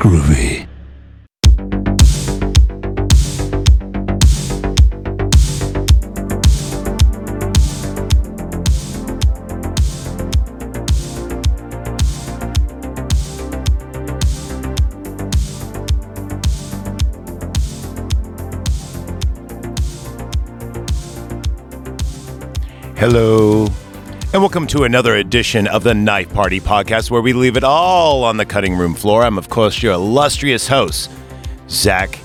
groovy. Hello, welcome to another edition of the Night Party Podcast, where we leave it all on the cutting room floor. I'm, of course, your illustrious host, Zach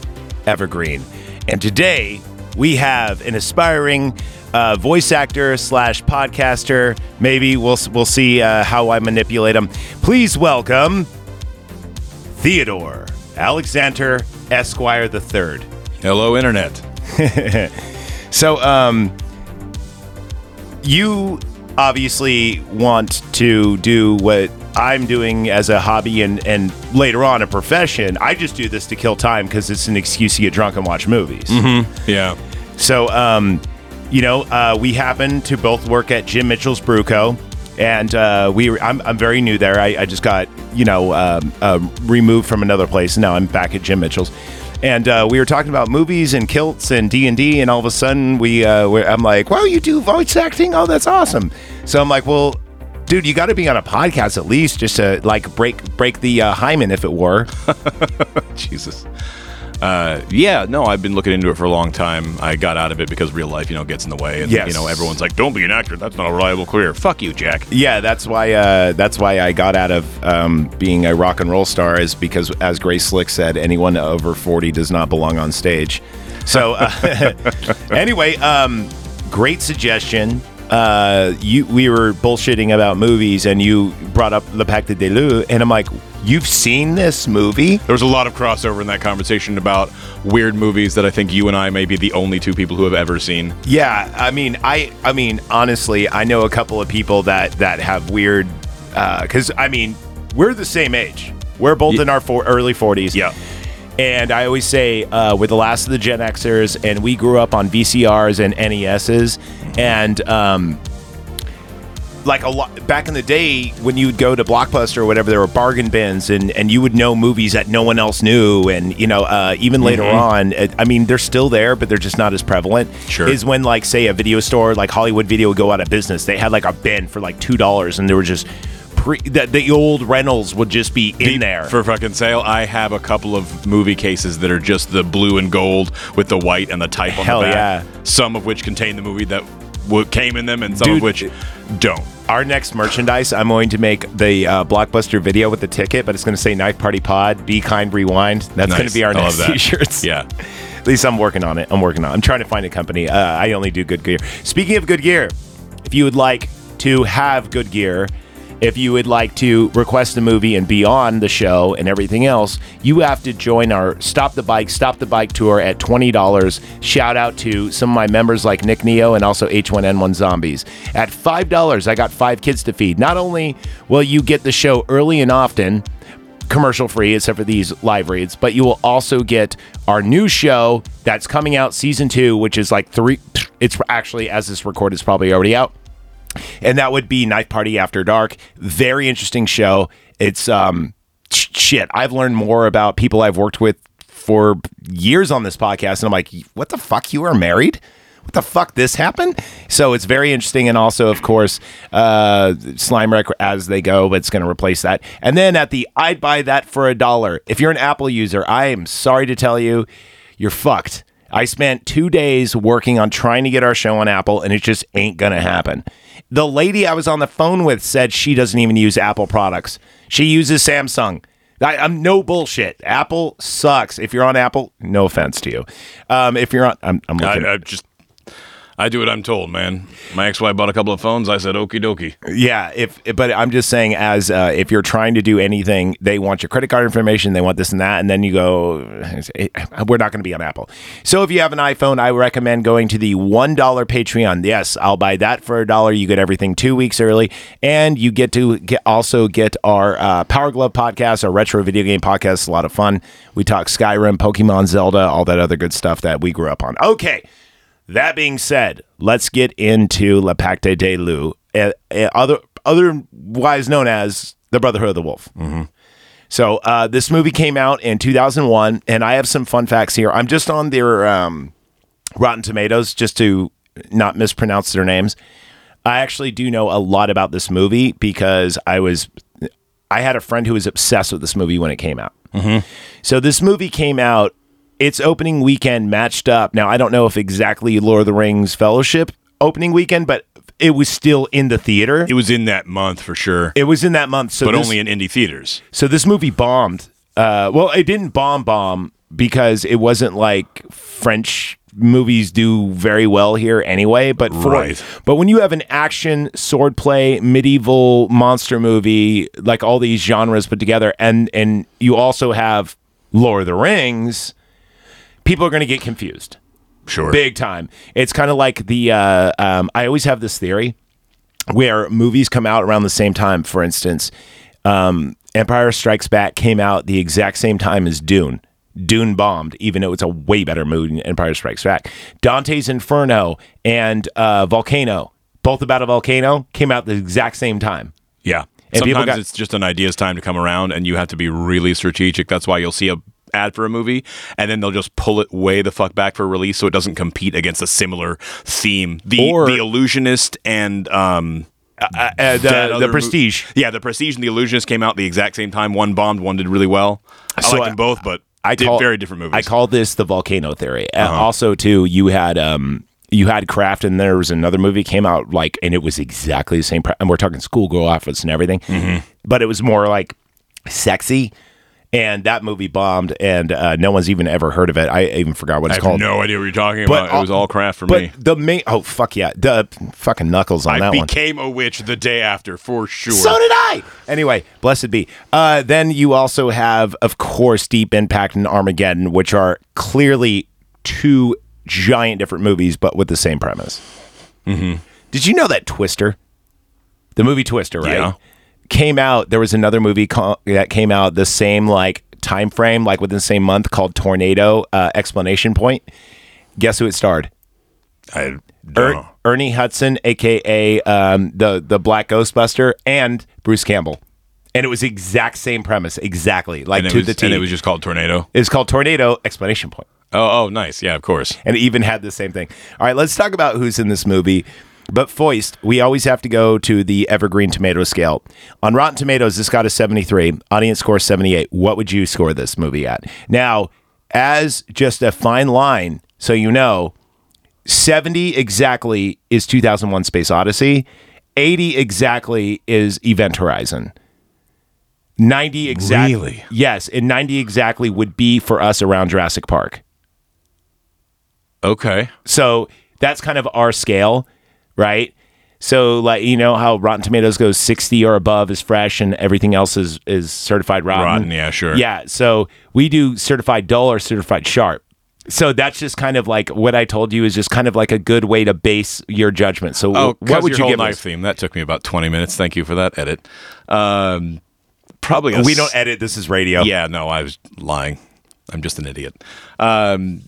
Evergreen, and today we have an aspiring uh, voice actor slash podcaster. Maybe we'll we'll see uh, how I manipulate him. Please welcome Theodore Alexander Esquire the Third. Hello, Internet. So, um, you obviously want to do what I'm doing as a hobby and, and later on a profession. I just do this to kill time because it's an excuse to get drunk and watch movies. Yeah. So, um, you know, uh, we happen to both work at Jim Mitchell's Brew Co. And uh, we, were- I'm, I'm very new there. I, I just got, you know, um, uh, removed from another place. and Now I'm back at Jim Mitchell's, and uh, we were talking about movies and kilts and D and D. And all of a sudden, we, uh, I'm like, "Wow, you do voice acting? Oh, that's awesome!" So I'm like, "Well, dude, you got to be on a podcast at least, just to like break break the uh, hymen, if it were." Jesus. Uh, yeah, no, I've been looking into it for a long time. I got out of it because real life, you know, gets in the way. And, Yes. you know, everyone's like, don't be an actor. That's not a reliable career. Fuck you, Jack. Yeah, that's why. Uh, that's why I got out of um, being a rock and roll star is because, as Grace Slick said, anyone over forty does not belong on stage. So, uh, anyway, um, great suggestion. Uh, you we were bullshitting about movies, and you brought up Le Pacte des Loups, and I'm like, you've seen this movie? There was a lot of crossover in that conversation about weird movies that I think you and I may be the only two people who have ever seen. Yeah, I mean, I, I mean, honestly, I know a couple of people that that have weird, because I mean, we're the same age. We're both Ye- in our four, early forties. Yeah. And I always say uh, we're the last of the Gen Xers, and we grew up on VCRs and NESs, and um, like a lot back in the day when you would go to Blockbuster or whatever, there were bargain bins, and and you would know movies that no one else knew, and you know uh, even later on, it, I mean they're still there, but they're just not as prevalent. Sure. is when like say a video store like Hollywood Video would go out of business. They had like a bin for like two dollars, and there were just pre the, the old rentals would just be in there. For fucking sale, I have a couple of movie cases that are just the blue and gold with the white and the type on Hell the back. yeah. Some of which contain the movie that w- came in them, and some Dude, of which don't. Our next merchandise, I'm going to make the uh, blockbuster video with the ticket, but it's going to say Night Party Pod, Be Kind, Rewind. That's going to be our I next t-shirts. Yeah. At least I'm working on it. I'm working on. it. I'm trying to find a company. Uh, I only do good gear. Speaking of good gear, if you would like to have good gear, if you would like to request a movie and be on the show and everything else, you have to join our Stop the Bike, Stop the Bike tour at $20. Shout out to some of my members like Nick Neo and also H1N1 Zombies. At $5, I got five kids to feed. Not only will you get the show early and often, commercial free except for these live reads but you will also get our new show that's coming out season two which is like three it's actually as this record is probably already out and that would be Night Party After Dark. Very interesting show. It's um shit. I've learned more about people I've worked with for years on this podcast, and I'm like, what the fuck? You are married? What the fuck? This happened? So it's very interesting, and also, of course, uh, Slime Wreck as they go, but it's going to replace that. And then at the I'd buy that for a dollar. If you're an Apple user, I am sorry to tell you, you're fucked. I spent two days working on trying to get our show on Apple, and it just ain't gonna happen. The lady I was on the phone with said she doesn't even use Apple products. She uses Samsung. I, I'm no bullshit. Apple sucks. If you're on Apple, no offense to you. Um, if you're on, I'm, I'm looking. I, I just, I do what I'm told, man. My ex-wife bought a couple of phones. I said, "Okie dokie." Yeah, if but I'm just saying, as uh, if you're trying to do anything, they want your credit card information, they want this and that, and then you go, we're not going to be on Apple. So if you have an iPhone, I recommend going to the one dollar Patreon. Yes, I'll buy that for a dollar. You get everything two weeks early, and you get to get also get our uh, Power Glove podcast, our retro video game podcast. It's a lot of fun. We talk Skyrim, Pokemon, Zelda, all that other good stuff that we grew up on. Okay. That being said, let's get into Le Pacte uh, uh, other otherwise known as the Brotherhood of the Wolf. So uh, this movie came out in 2001, and I have some fun facts here. I'm just on their um, Rotten Tomatoes just to not mispronounce their names. I actually do know a lot about this movie because I was I had a friend who was obsessed with this movie when it came out. So this movie came out. Its opening weekend matched up. Now I don't know if exactly Lord of the Rings Fellowship opening weekend, but it was still in the theater. It was in that month for sure, It was in that month, so but this- only in indie theaters. so this movie bombed. Uh, well, it didn't bomb bomb because it wasn't like French movies do very well here anyway. But for Right. but when you have an action swordplay medieval monster movie like all these genres put together, and and you also have Lord of the Rings, people are going to get confused Sure. big time. It's kind of like the uh, um, I always have this theory where movies come out around the same time. For instance, um, Empire Strikes Back came out the exact same time as Dune. Dune bombed, even though it's a way better movie than Empire Strikes Back. Dante's Inferno and uh, Volcano, both about a volcano, came out the exact same time. Yeah. And Sometimes got- it's just an idea's time to come around, and you have to be really strategic. That's why you'll see a ad for a movie, and then they'll just pull it way the fuck back for release, so it doesn't compete against a similar theme. The Or- the Illusionist and um, Uh, uh, that the, the mo- Prestige. yeah, the Prestige and the Illusionist came out the exact same time. One bombed, one did really well. I So like them both, but I did call, very different movies. I call this the volcano theory. Uh, Uh-huh. also, too, you had um, you had Craft, and there was another movie came out like, and it was exactly the same. Pre- and we're talking schoolgirl outfits and everything, Mm-hmm. but it was more like sexy. And that movie bombed, and uh, no one's even ever heard of it. I even forgot what I it's have called. no idea what you're talking But about. It was all- all craft for but me. the main oh fuck yeah, the fucking knuckles on I that one. became a witch the day after, for sure. So did I. Anyway, blessed be. Uh, then you also have, of course, Deep Impact and Armageddon, which are clearly two giant different movies, but with the same premise. Mm-hmm. Did you know that Twister, the movie Twister, right, Yeah. Came out? There was another movie call, that came out the same like time frame, like within the same month, called Tornado. Uh, explanation point. Guess who it starred? I don't Er-. Ernie Hudson, aka um, the the Black Ghostbuster, and Bruce Campbell, and it was the exact same premise, exactly like And to was, the T. and it was just called Tornado. it's called Tornado! Explanation point, Oh, oh, nice. Yeah, of course. and it even had the same thing. All right, let's talk about who's in this movie. But Foist, we always have to go to the evergreen tomato scale. On Rotten Tomatoes, this got a 73. Audience score 78. What would you score this movie at? Now, as just a fine line, so you know, 70 exactly is 2001 Space Odyssey. 80 exactly is Event Horizon. 90 exactly. Really? Yes, and 90 exactly would be for us around Jurassic Park. Okay. So that's kind of our scale, right? So like you know how Rotten Tomatoes goes 60 or above is fresh and everything else is is certified rotten. Rotten, yeah, sure. Yeah, so we do certified dull or certified sharp. So that's just kind of like what I told you is just kind of like a good way to base your judgment. So Oh, what would you give knife us? theme? That took me about 20 minutes. Thank you for that edit. Um, probably a We don't edit. This is radio. Yeah, no, I was lying. I'm just an idiot. Um,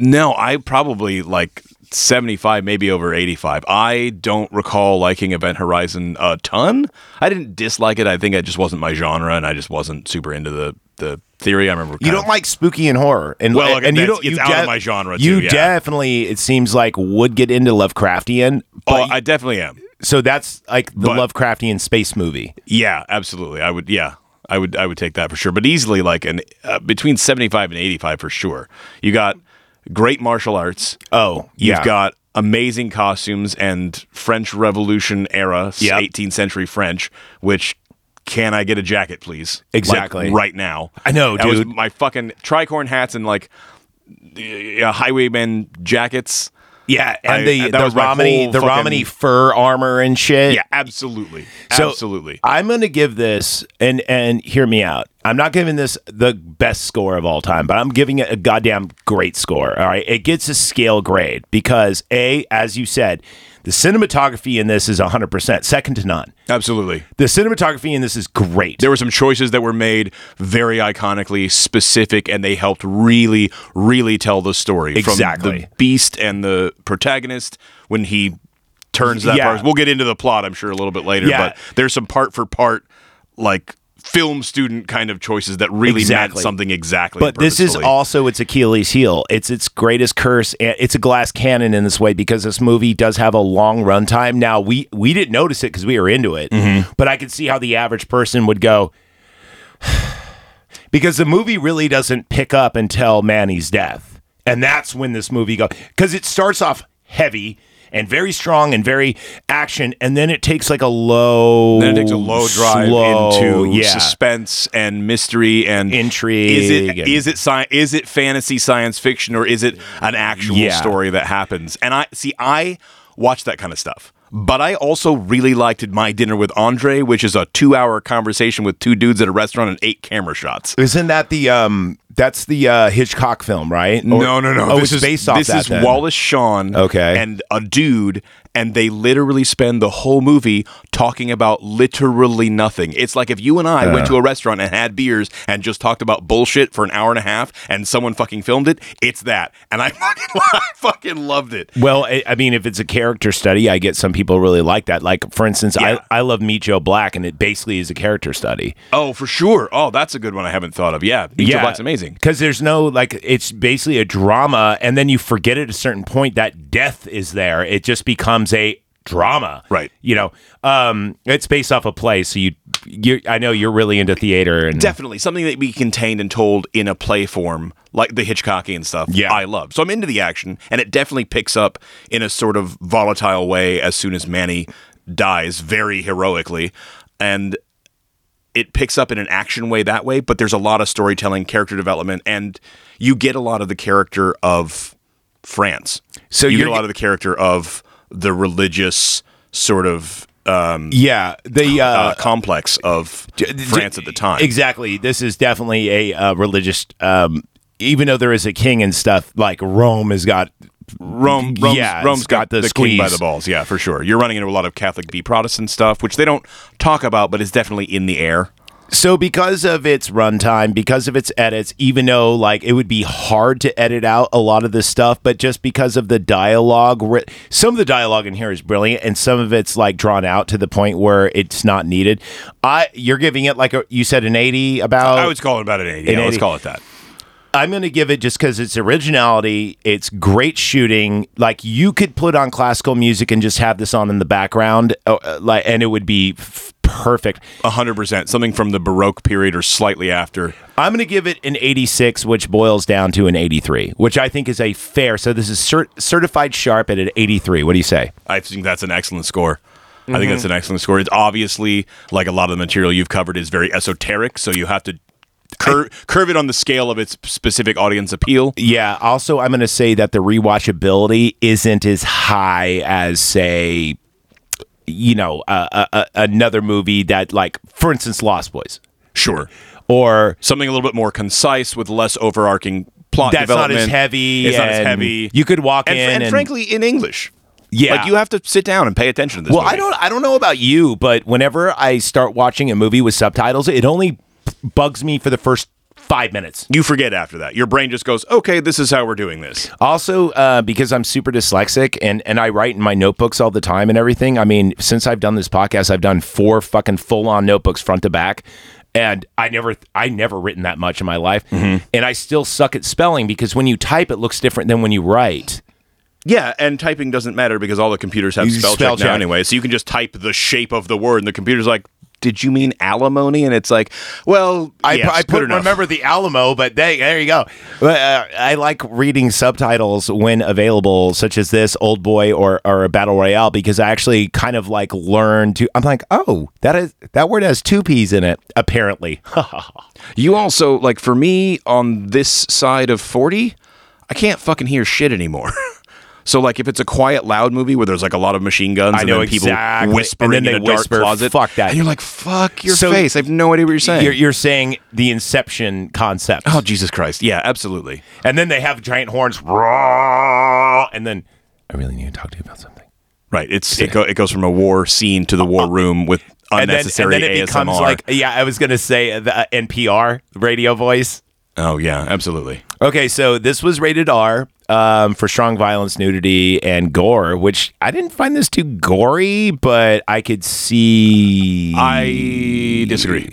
no, I probably like 75, maybe over 85. I don't recall liking Event Horizon a ton. I didn't dislike it. I think it just wasn't my genre, and I just wasn't super into the the theory. I remember. You don't of- like spooky and horror, and Well, and you don't. it's you out of my genre, You yeah. definitely, it seems like, would get into Lovecraftian. Oh, But I definitely am. so that's like the But- Lovecraftian space movie. Yeah, absolutely. I would. Yeah, I would. I would take that for sure. But easily, like an uh, between seventy-five and eighty-five for sure. You got great martial arts. Oh, You've got amazing costumes and French Revolution era, Yep. 18th century French. Which can I get a jacket, please? Like, Exactly. right now. I know, That dude. my fucking tricorn hats and like uh, highwayman jackets. Yeah, and I- the the Romney the fucking- Romney fur armor and shit. Yeah, absolutely, So, absolutely. I'm going to give this and and hear me out. I'm not giving this the best score of all time, but I'm giving it a goddamn great score. All right, it gets a scale grade because a, as you said, the cinematography in this is 100 percent second to none. Absolutely. The cinematography in this is great. there were some choices that were made very iconically specific and they helped really really tell the story Exactly. from the beast and the protagonist when he turns that Yeah. part we'll get into the plot i'm sure a little bit later Yeah. but there's some part for part like film student kind of choices that really Exactly. meant something exactly. But this is also its Achilles heel. It's its greatest curse. and It's a glass cannon in this way because this movie does have a long runtime. Now we we didn't notice it because we were into it, Mm-hmm. but I could see how the average person would go because the movie really doesn't pick up until Manny's death, and that's when this movie goes because it starts off heavy. And very strong and very action, and then it takes like a low, Then it takes a low drive slow- into yeah. suspense and mystery and Intrigue Is it and- is it sci- is it fantasy science fiction or is it an actual Yeah. story that happens? And I see I watch that kind of stuff. But I also really liked My Dinner with Andre, which is a two-hour conversation with two dudes at a restaurant and eight camera shots. Isn't that the um? That's the uh, Hitchcock film, right? Or- no, no, no. Oh, this it's is based off this that. is then. Wallace Shawn, Okay. and a dude, and they literally spend the whole movie talking about literally nothing. It's like if you and I Uh. went to a restaurant and had beers and just talked about bullshit for an hour and a half, and someone fucking filmed it. It's that, and I fucking, I fucking loved it. Well, I, I mean, if it's a character study, I get some people really like that. Like, for instance, Yeah. I, I love Meet Joe Black, and it basically is a character study. Oh, for sure. Oh, that's a good one I haven't thought of. Yeah, Meet Joe Black's amazing. because there's no like it's basically a drama, and then you forget at a certain point that death is there. It just becomes a drama, Right. You know, um, it's based off a play, so you, you, I know you're really into theater, and Definitely something that be contained and told in a play form, like the Hitchcockian stuff. Yeah. I love. So I'm into the action, and it definitely picks up in a sort of volatile way as soon as Manny dies, very heroically, and it picks up in an action way that way. But there's a lot of storytelling, character development, and you get a lot of the character of France. So you get a lot of the character of the religious sort of um, yeah, the uh, uh, complex of France at the time. Exactly. This is definitely a uh, religious. Um, even though there is a king and stuff, like Rome has got. Rome, Rome's, yeah, Rome's got, got the the, king by the balls. Yeah, for sure. You're running into a lot of Catholic v Protestant stuff, which they don't talk about, but is definitely in the air. So because of its runtime, because of its edits, even though like it would be hard to edit out a lot of this stuff, but just because of the dialogue, some of the dialogue in here is brilliant, and some of it's like drawn out to the point where it's not needed. I you're giving it like a, you said an eighty about. I would call it about an 80. An Yeah, let's call it that. I'm going to give it just because it's originality. It's great shooting. Like you could put on classical music and just have this on in the background, uh, uh, like, and it would be f- perfect. 100%. Something from the Baroque period or slightly after. I'm going to give it an 86, which boils down to an 83, which I think is a fair. So this is cert- certified sharp at an 83. What do you say? I think that's an excellent score. I think that's mm-hmm. an excellent score. It's obviously, like a lot of the material you've covered, is very esoteric, so you have to cur- curve it on the scale of its specific audience appeal. Yeah. Also, I'm going to say that the rewatchability isn't as high as, say, you know, uh, uh, another movie that, like, for instance, Lost Boys, Sure. or Something a little bit more concise with less overarching plot that's not as heavy. It's not as and heavy. You could walk and, in and, and, frankly, in English. yeah, Like you have to sit down and pay attention to this. Well, I don't. I don't know about you, but whenever I start watching a movie with subtitles, it only bugs me for the first five minutes. You forget after that. Your brain just goes, "Okay, this is how we're doing this." Also, uh, because I'm super dyslexic and and I write in my notebooks all the time and everything. I mean, since I've done this podcast, I've done four fucking full on notebooks front to back. And I never, I never written that much in my life, Mm-hmm. and I still suck at spelling because when you type, it looks different than when you write. Yeah, and typing doesn't matter because all the computers have You spell, spell check now check. anyway. So you can just type the shape of the word, and the computer's like, "Did you mean alimony?" And it's like, "Well, I, yes, I put remember the Alamo, but they, there you go. But, uh, I like reading subtitles when available, such as this Old Boy or or a Battle Royale, because I actually kind of like learn to. I'm like, oh, that is that word has two p's in it. Apparently, You also like for me on this side of forty, I can't fucking hear shit anymore. So like if it's a quiet, loud movie where there's like a lot of machine guns I and know then people exactly. whispering And then in they a whisper, dark closet, "Fuck that." and you're like, "Fuck your So- face!" I have no idea what you're saying. you're, you're saying the Inception concept, oh Jesus Christ! Yeah, absolutely. and then they have giant horns, "Roar," and then I really need to talk to you about something. Right. It's it, go, it goes from a war scene to the war room with And then, unnecessary and then it ASMR. becomes like, yeah, I was gonna say the uh, NPR radio voice. oh yeah, absolutely. Okay, so this was rated R um, for strong violence, nudity, and gore, which I didn't find this too gory, but I could see. I disagree.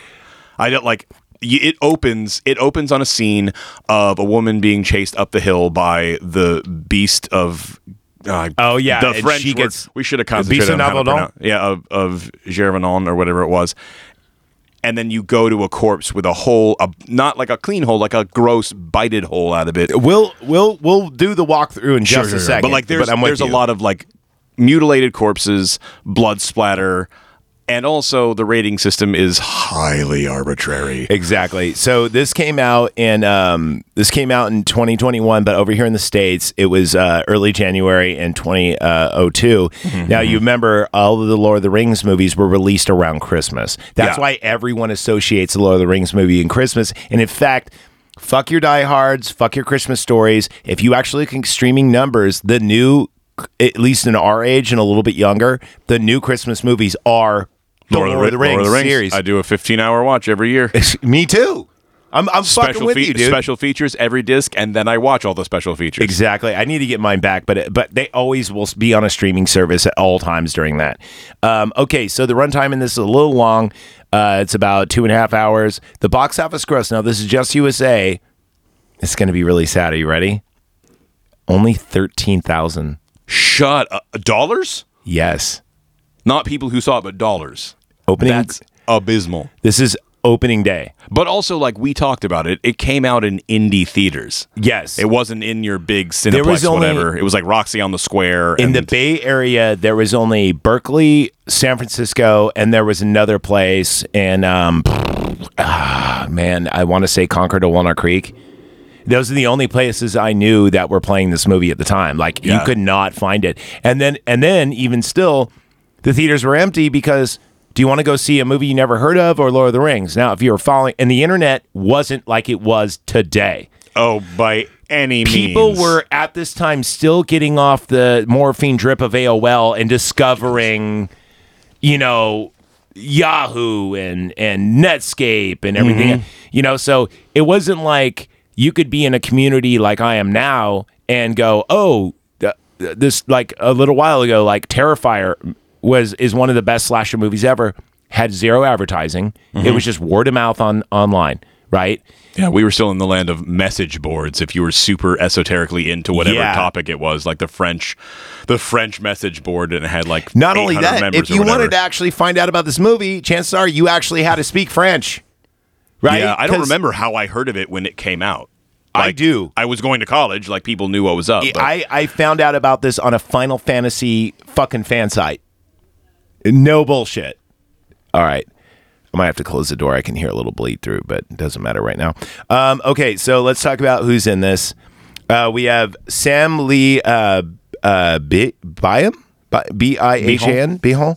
I don't like. It opens. It opens on a scene of a woman being chased up the hill by the beast of. Uh, Oh, yeah, the French. she word- gets- we should have the beast concentrated of on how to pronounce- Yeah, of of Gervanon or whatever it was. And then you go to a corpse with a hole, a, not like a clean hole, like a gross bited hole out of it. We'll we'll we'll do the walkthrough in just a second. But like there's I'm with there's a you. lot of like mutilated corpses, blood splatter, and also the rating system is highly arbitrary. Exactly. So this came out in um, this came out in 2021, but over here in the states, it was uh, early January in 2002. Mm-hmm. Now you remember all of the Lord of the Rings movies were released around Christmas. That's Yeah. why everyone associates the Lord of the Rings movie in Christmas. And in fact. Fuck your diehards, fuck your Christmas stories. If you actually look at streaming numbers, the new, at least in our age and a little bit younger, the new Christmas movies are the Lord, of the Rings, series. I do a 15 hour watch every year. Me too. I'm, I'm fucking special, with fe- you, dude. special features every disc, and then I watch all the special features. Exactly. I need to get mine back, but but they always will be on a streaming service at all times during that. Um, okay, so the runtime in this is a little long. Uh, it's about two and a half hours. The box office gross. Now this is just USA. It's going to be really sad. Are you ready? Only thirteen thousand. Shut up. Dollars? Yes. Not people who saw it, but dollars. Opening. That's abysmal. this is opening day. But also, like we talked about it, it came out in indie theaters. Yes. It wasn't in your big Cineplex, There was only- whatever. It was like Roxy on the Square. in and the Bay Area, there was only Berkeley, San Francisco, and there was another place in, um, ah, man, I want to say Concord or Walnut Creek. Those are the only places I knew that were playing this movie at the time. Like you could not find it, and then and then even still, the theaters were empty because. Do you want to go see a movie you never heard of or Lord of the Rings? Now, if you were following, and the internet wasn't like it was today oh, by any means. people were at this time still getting off the morphine drip of AOL and discovering, you know, Yahoo and and Netscape and everything. Mm-hmm. You know, so it wasn't like you could be in a community like I am now and go, "Oh, th- th- this like a little while ago like Terrifier was is one of the best slasher movies ever." Had zero advertising. It was just word of mouth on online, right? Yeah, we were still in the land of message boards. If you were super esoterically into whatever Yeah. topic it was, like the French, the French message board, and it had like Not only that, if you wanted to actually find out about this movie, chances are you actually had to speak French. Right? yeah, I don't remember how I heard of it when it came out. I do. I was going to college, like people knew what was up. but- I, I found out about this on a Final Fantasy fucking fan site. No bullshit. All right. I might have to close the door. I can hear a little bleed through, but it doesn't matter right now. Um, okay, so let's talk about who's in this. Uh, we have Sam Lee uh, uh, B- Byam? B I H A N? Bihon.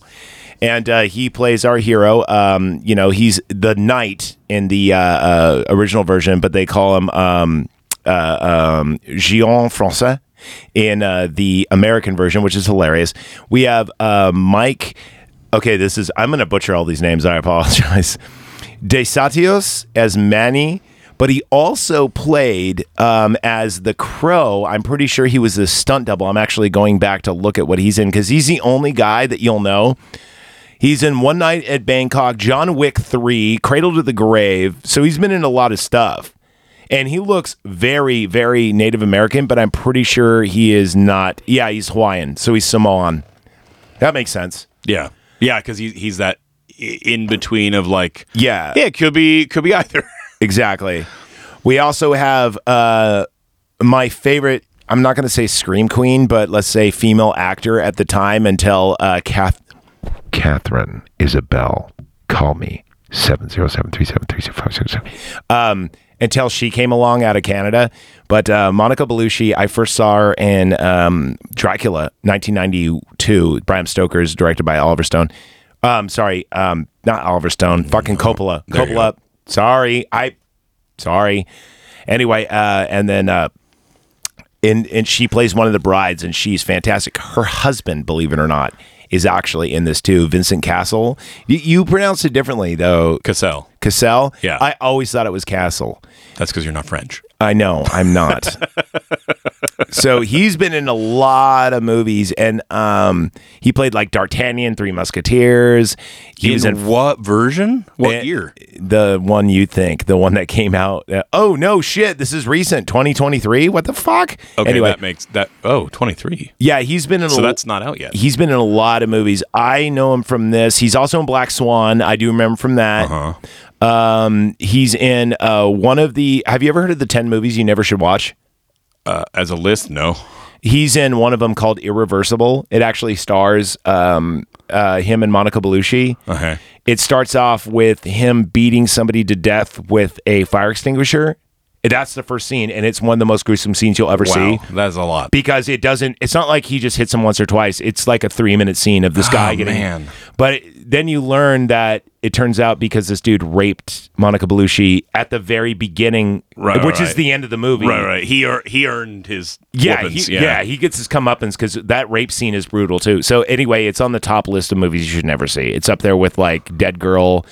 And uh, he plays our hero. Um, you know, he's the knight in the uh, uh, original version, but they call him um, uh, um, Gion Français in uh, the American version, which is hilarious. We have uh, Mike. Okay, this is I'm going to butcher all these names. I apologize. Desatios as Manny, but he also played um, as the Crow. I'm pretty sure he was a stunt double. I'm actually going back to look at what he's in because he's the only guy that you'll know. He's in One Night at Bangkok, John Wick 3, Cradle to the Grave. So he's been in a lot of stuff. And he looks very, very Native American, but I'm pretty sure he is not. Yeah, he's Hawaiian. So he's Samoan. That makes sense. yeah, yeah, because he, he's that in between of like, Yeah. yeah, it could be could be either. Exactly. We also have uh, my favorite. I'm not going to say scream queen, but let's say female actor at the time until uh, Kath- Katharine Isabelle. Call me seven zero seven three seven three six five six seven. Um, until she came along out of Canada, but uh, Monica Bellucci, I first saw her in um, Dracula, 1992. Bram Stoker's directed by Oliver Stone. Um, sorry, um, not Oliver Stone. Fucking Coppola. There Coppola. Sorry, I sorry. Anyway, uh, and then uh, and and she plays one of the brides, and she's fantastic. Her husband, believe it or not, is actually in this too. Vincent Castle. You, you pronounce it differently though. Cassel. Cassel. Yeah. I always thought it was Castle. That's because you're not French. I know I'm not. so he's been in a lot of movies, and um, he played like D'Artagnan, Three Musketeers. He was in what version? What Eh, year? The one you think, the one that came out. uh, oh no, shit! This is recent, 2023. What the fuck? Okay, anyway, that makes that. Oh, 23. yeah, he's been in. So a, that's not out yet. he's been in a lot of movies. I know him from this. He's also in Black Swan. I do remember from that. Uh-huh. Um, he's in uh, one of the. Have you ever heard of the ten movies you never should watch? Uh, as a list, no. He's in one of them called Irreversible. It actually stars um, uh, him and Monica Bellucci. Okay. It starts off with him beating somebody to death with a fire extinguisher. That's the first scene, and it's one of the most gruesome scenes you'll ever see that's a lot. because it doesn't. It's not like he just hits him once or twice. It's like a three minute scene of this oh, guy Oh, getting. man. But then you learn that it turns out because this dude raped Monica Bellucci at the very beginning, Right, which is the end of the movie. Right, right. He ear- he earned his Yeah, he, yeah. he gets his comeuppance because that rape scene is brutal too. So anyway, it's on the top list of movies you should never see. It's up there with like Dead Girl,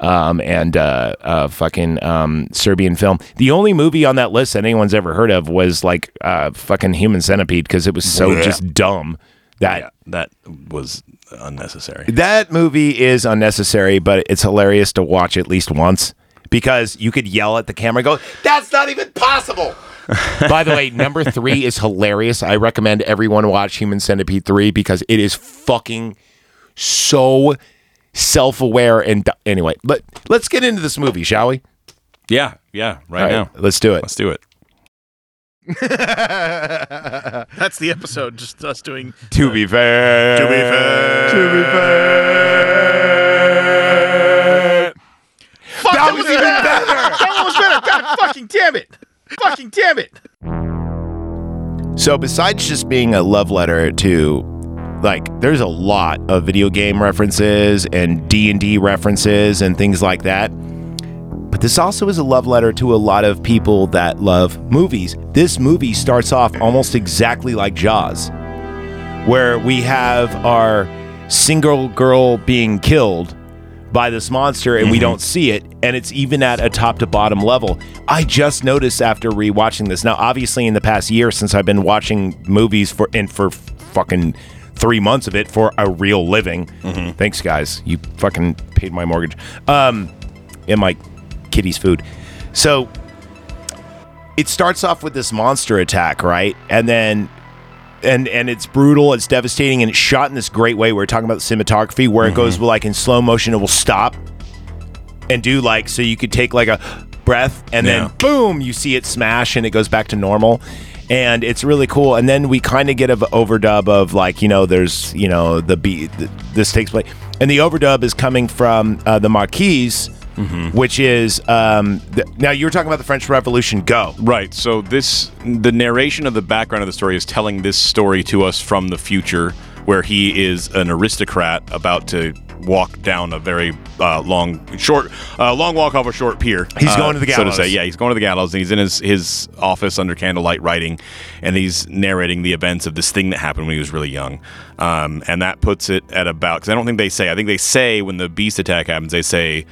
um, and uh, uh, fucking um, Serbian film. The only movie on that list that anyone's ever heard of was like uh, fucking Human Centipede because it was so Yeah. just dumb that. Yeah, that was unnecessary. That movie is unnecessary, but it's hilarious to watch at least once because you could yell at the camera and go, That's not even possible. By the way, number three is hilarious. I recommend everyone watch Human Centipede 3 because it is fucking so self aware. And du- anyway, but let's get into this movie, shall we? Yeah, yeah. Right All now, let's do it. let's do it. That's the episode. Just us doing. To be fair. To be fair. To be fair. Fuck, that, was even better. That one was better. God fucking damn it. Fucking damn it. So besides just being a love letter to like there's a lot of video game references and D&D references and things like that. But this also is a love letter to a lot of people that love movies. This movie starts off almost exactly like Jaws, where we have our single girl being killed by this monster and we mm-hmm. don't see it and it's even at a top to bottom level i just noticed after rewatching this now obviously in the past year since i've been watching movies for and for fucking three months of it for a real living. Thanks guys. You fucking paid my mortgage. Um and my kitty's food. So it starts off with this monster attack right? And then and and it's brutal, it's devastating, and it's shot in this great way. We're talking about the cinematography, where it goes like in slow motion, it will stop and do like so you could take like a breath, and Yeah. then boom, you see it smash, and it goes back to normal. And it's really cool. And then we kind of get an overdub of like you know, there's you know the beat. th- This takes place, and the overdub is coming from uh, the Marquise, which is um, now you were talking about the French Revolution. Go. Right. So this the narration of the background of the story is telling this story to us from the future where he is an aristocrat about to walk down a very uh, long short uh, long walk off a short pier. He's uh, going to the gallows. So to say, yeah, he's going to the gallows and he's in his his office under candlelight writing and he's narrating the events of this thing that happened when he was really young. Um, and that puts it at about cuz I don't think they say. I think they say when the beast attack happens they say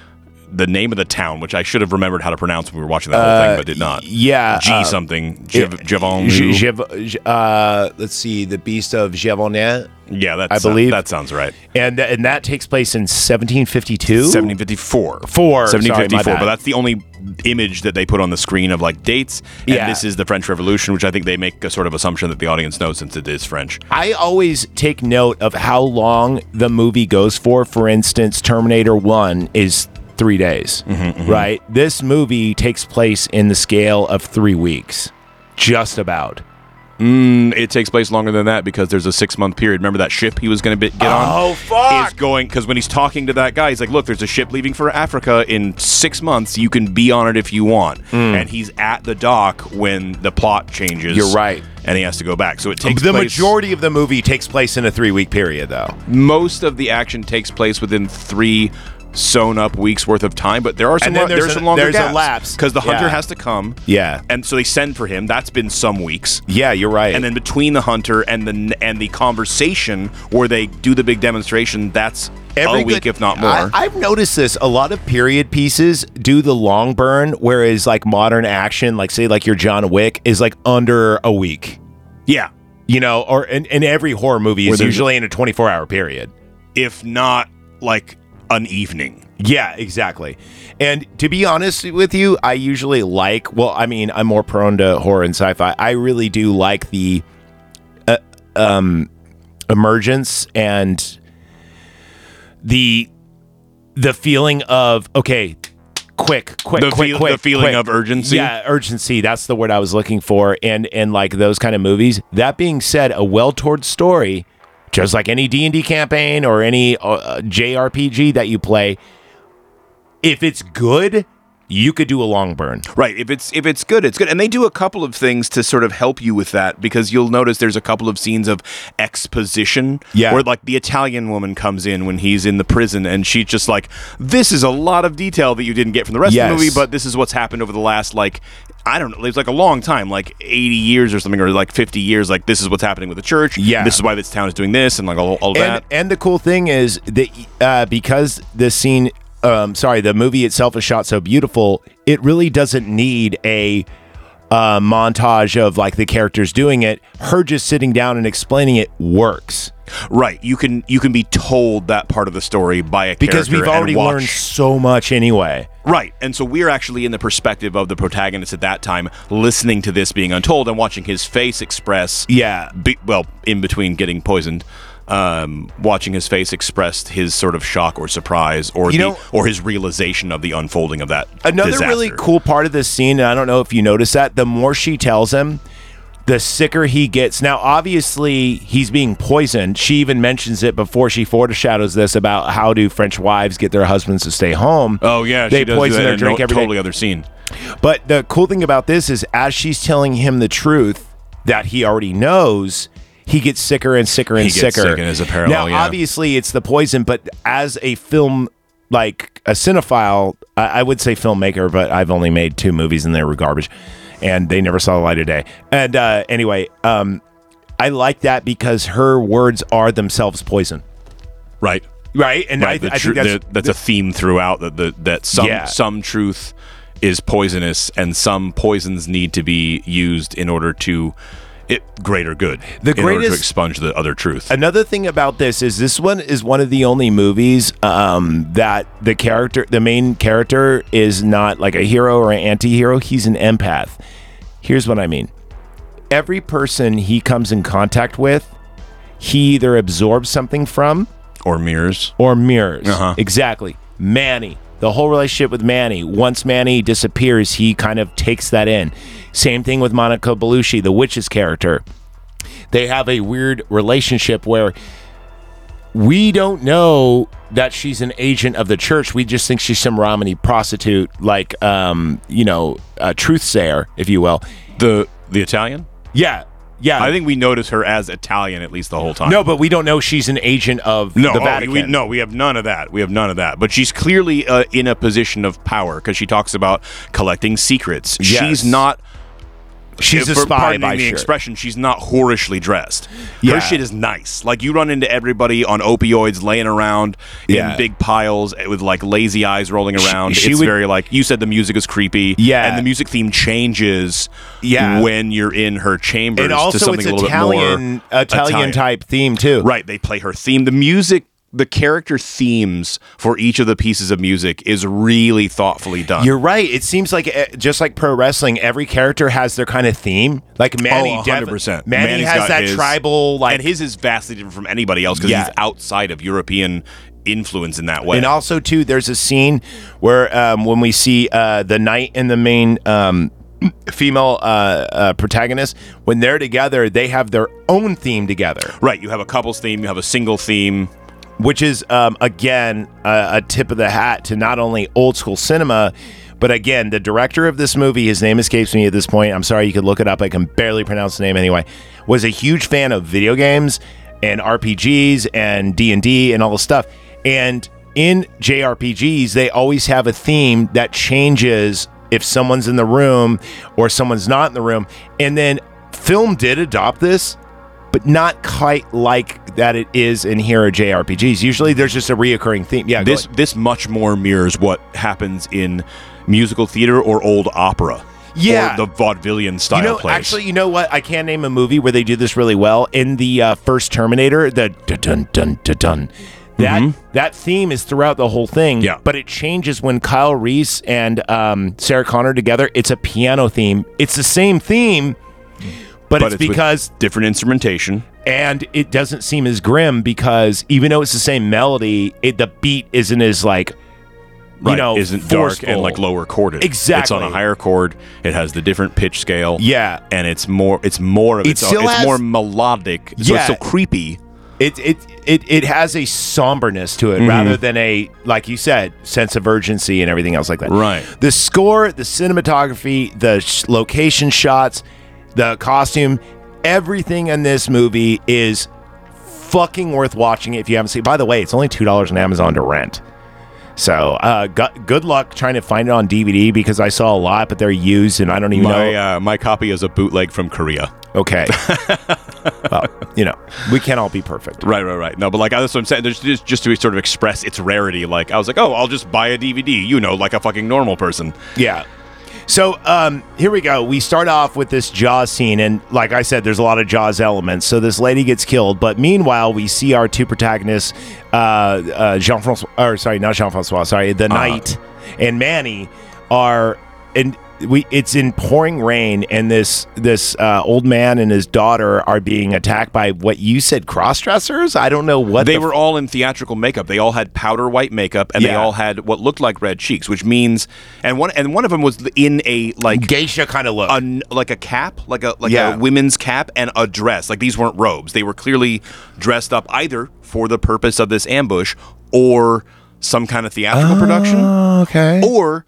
the name of the town, which I should have remembered how to pronounce when we were watching the whole thing, but did not. yeah, G uh, something. Javon. Uh, let's see, the Beast of Javonnet, yeah, that I believe- that sounds right. and and that takes place in 1752. 1754. Four, 1754. bad. but that's the only image that they put on the screen of like dates. And Yeah. this is the French Revolution, which I think they make a sort of assumption that the audience knows since it is French. I always take note of how long the movie goes for. For instance, Terminator One is three days, Mm-hmm, right? This movie takes place in the scale of three weeks, just about. Mm, it takes place longer than that because there's a six month period. Remember that ship he was going to get on? Oh, fuck! Is going because when he's talking to that guy, he's like, "Look, there's a ship leaving for Africa in six months. You can be on it if you want." And he's at the dock when the plot changes. You're right. and he has to go back. So it takes the place- majority of the movie takes place in a three week period, though. most of the action takes place within three sewn up weeks worth of time, but there are some And then lo- there's there's a- some longer there's a gaps lapse. because the hunter Yeah. has to come. Yeah. and so they send for him. That's been some weeks. Yeah, you're right. And then between the hunter and the and the conversation where they do the big demonstration, that's a week, good- if not more. I, I've noticed this. A lot of period pieces do the long burn, whereas like modern action, like say like your John Wick, is like under a week. yeah, You know, or in, in every horror movie is usually in a 24 hour period. if not like an evening. Yeah, exactly. And to be honest with you, I usually like, well, I mean, I'm more prone to horror and sci fi. I really do like the uh, um, emergence and the the feeling of, okay, quick, quick, The quick, feel- quick. the feeling quick. of urgency? Yeah, urgency. That's the word I was looking for. And, and like those kind of movies. That being said, a well told story, just like any D&D campaign or any uh, JRPG that you play, if it's good, you could do a long burn. Right. If it's if it's good, it's good. And they do a couple of things to sort of help you with that because you'll notice there's a couple of scenes of exposition Yeah. where like the Italian woman comes in when he's in the prison and she's just like, This is a lot of detail that you didn't get from the rest of the movie, but this is what's happened over the last like I don't know, it was like a long time, like 80 years or something, or like 50 years. Like, this is what's happening with the church. Yeah. This is why this town is doing this, and like all, all And, that. and the cool thing is that uh, because the scene, um, sorry, the movie itself is shot so beautiful, it really doesn't need a uh, montage of like the characters doing it. Her just sitting down and explaining it works Right. You can you can be told that part of the story by a character because we've already learned so much anyway. Right. And so we're actually in the perspective of the protagonist at that time, listening to this being untold and watching his face express. Yeah. Be, well, in between getting poisoned, um, watching his face expressed his sort of shock or surprise, or You the know- or his realization of the unfolding of that. Another disaster. really cool part of this scene, and I don't know if you notice that, the more she tells him, the sicker he gets. Now, obviously, he's being poisoned. She even mentions it before she foreshadows this about how do French wives get their husbands to stay home. Oh yeah, they she does poison their drink a every day. totally other scene. But the cool thing about this is, as she's telling him the truth that he already knows, he gets sicker and sicker and He gets sicker. sick and is a parallel, Now, yeah. obviously, it's the poison, but as a film, like a cinephile, I, I would say filmmaker, but I've only made two movies and they were garbage, and they never saw the light of day. And uh, anyway, um, I like that because her words are themselves poison, Right. right? And Right. I, tru- think that's the- that's a theme throughout that the, that some Yeah. some truth is poisonous and some poisons need to be used in order to it greater good. The in order to expunge the other truth. Another thing about this is this one is one of the only movies um, that the character, the main character, is not like a hero or an anti-hero. He's an empath. Here's what I mean: every person he comes in contact with, he either absorbs something from or mirrors. or mirrors. Uh-huh. Exactly. Manny, the whole relationship with Manny. Once Manny disappears, he kind of takes that in. Same thing with Monica Bellucci, the witch's character. They have a weird relationship where we don't know that she's an agent of the church. We just think she's some Romany prostitute, like um, you know, a truth sayer, if you will. The the Italian? Yeah, yeah. I think we notice her as Italian at least the whole time. no, but we don't know she's an agent of No, the oh, Vatican. we, no, we have none of that. We have none of that. But she's clearly uh, in a position of power because she talks about collecting secrets. Yes. She's not. She's a spy by the shirt. expression. She's not whorishly dressed. Yeah. Her shit is nice. Like you run into everybody on opioids laying around Yeah. in big piles with like lazy eyes rolling around. she it's would- very like you said. The music is creepy. Yeah. and the music theme changes. Yeah. when you're in her chambers and to also something it's a little Italian, bit more Italian type theme too. Right, they play her theme. The music, the character themes for each of the pieces of music is really thoughtfully done. You're right. It seems like uh, just like pro wrestling, every character has their kind of theme. Like Manny, Oh, 100%. Manny Manny's has that his- tribal like, and his is vastly different from anybody else because Yeah. he's outside of European influence in that way. and also too. There's a scene where um, when we see uh, the knight and the main um, female uh, uh, protagonist, when they're together, they have their own theme together. right, you have a couples theme, you have a single theme. Which is um, again a, a tip of the hat to not only old school cinema but again the director of this movie his name escapes me at this point. I'm sorry you could look it up. I can barely pronounce the name anyway. Was a huge fan of video games and rpgs and d&d and all the stuff. And in JRPGs, they always have a theme that changes if someone's in the room or someone's not in the room. And then film did adopt this, but not quite like that it is in hero JRPGs. Usually there's just a reoccurring theme. Yeah, This this much more mirrors what happens in musical theater or old opera. Yeah. Or the vaudevillian style you know, plays. actually, you know what? I can name a movie where they do this really well. In the uh, first Terminator, the dun dun dun dun dun. That that theme is throughout the whole thing. Mm-hmm. Yeah. but it changes when Kyle Reese and um, Sarah Connor together. It's a piano theme. It's the same theme, but, but it's, it's because different instrumentation. and it doesn't seem as grim because even though it's the same melody, it the beat isn't as like you Right, know isn't dark and like lower chorded. Exactly it's on a higher chord. It has the different pitch scale. Yeah, and it's more. It's more of It its. own- still it's has- more melodic. So Yeah. it's so creepy. it it it it has a somberness to it Mm-hmm. rather than a like you said sense of urgency and everything else like that. Right. The score, the cinematography, the sh- location shots, the costume, everything in this movie is fucking worth watching if you haven't seen. By the way, it's only two dollars on Amazon to rent. So, uh, gu- good luck trying to find it on DVD because I saw a lot, but they're used, and I don't even My know. uh, my copy is a bootleg from Korea. Okay, well, you know, we can't all be perfect. Right, right, right. No, but like that's what I'm saying. There's just just to sort of express its rarity. Like I was like, oh, I'll just buy a DVD. You know, like a fucking normal person. Yeah. So um, here we go. We start off with this Jaws scene, and like I said, there's a lot of Jaws elements. So this lady gets killed, but meanwhile, we see our two protagonists, uh, uh, Jean Francois, or sorry, not Jean Francois, sorry, the Knight and Mani, are and we it's in pouring rain, and this this uh, old man and his daughter are being attacked by what you said cross dressers. I don't know what They the were all in theatrical makeup. They all had powder white makeup, and they all had what looked like red cheeks, which means, and one and one of them was in a like geisha kind of look. a like a cap, like a like Yeah. a women's cap and a dress. Like these weren't robes. They were clearly dressed up either for the purpose of this ambush or some kind of theatrical production, okay. or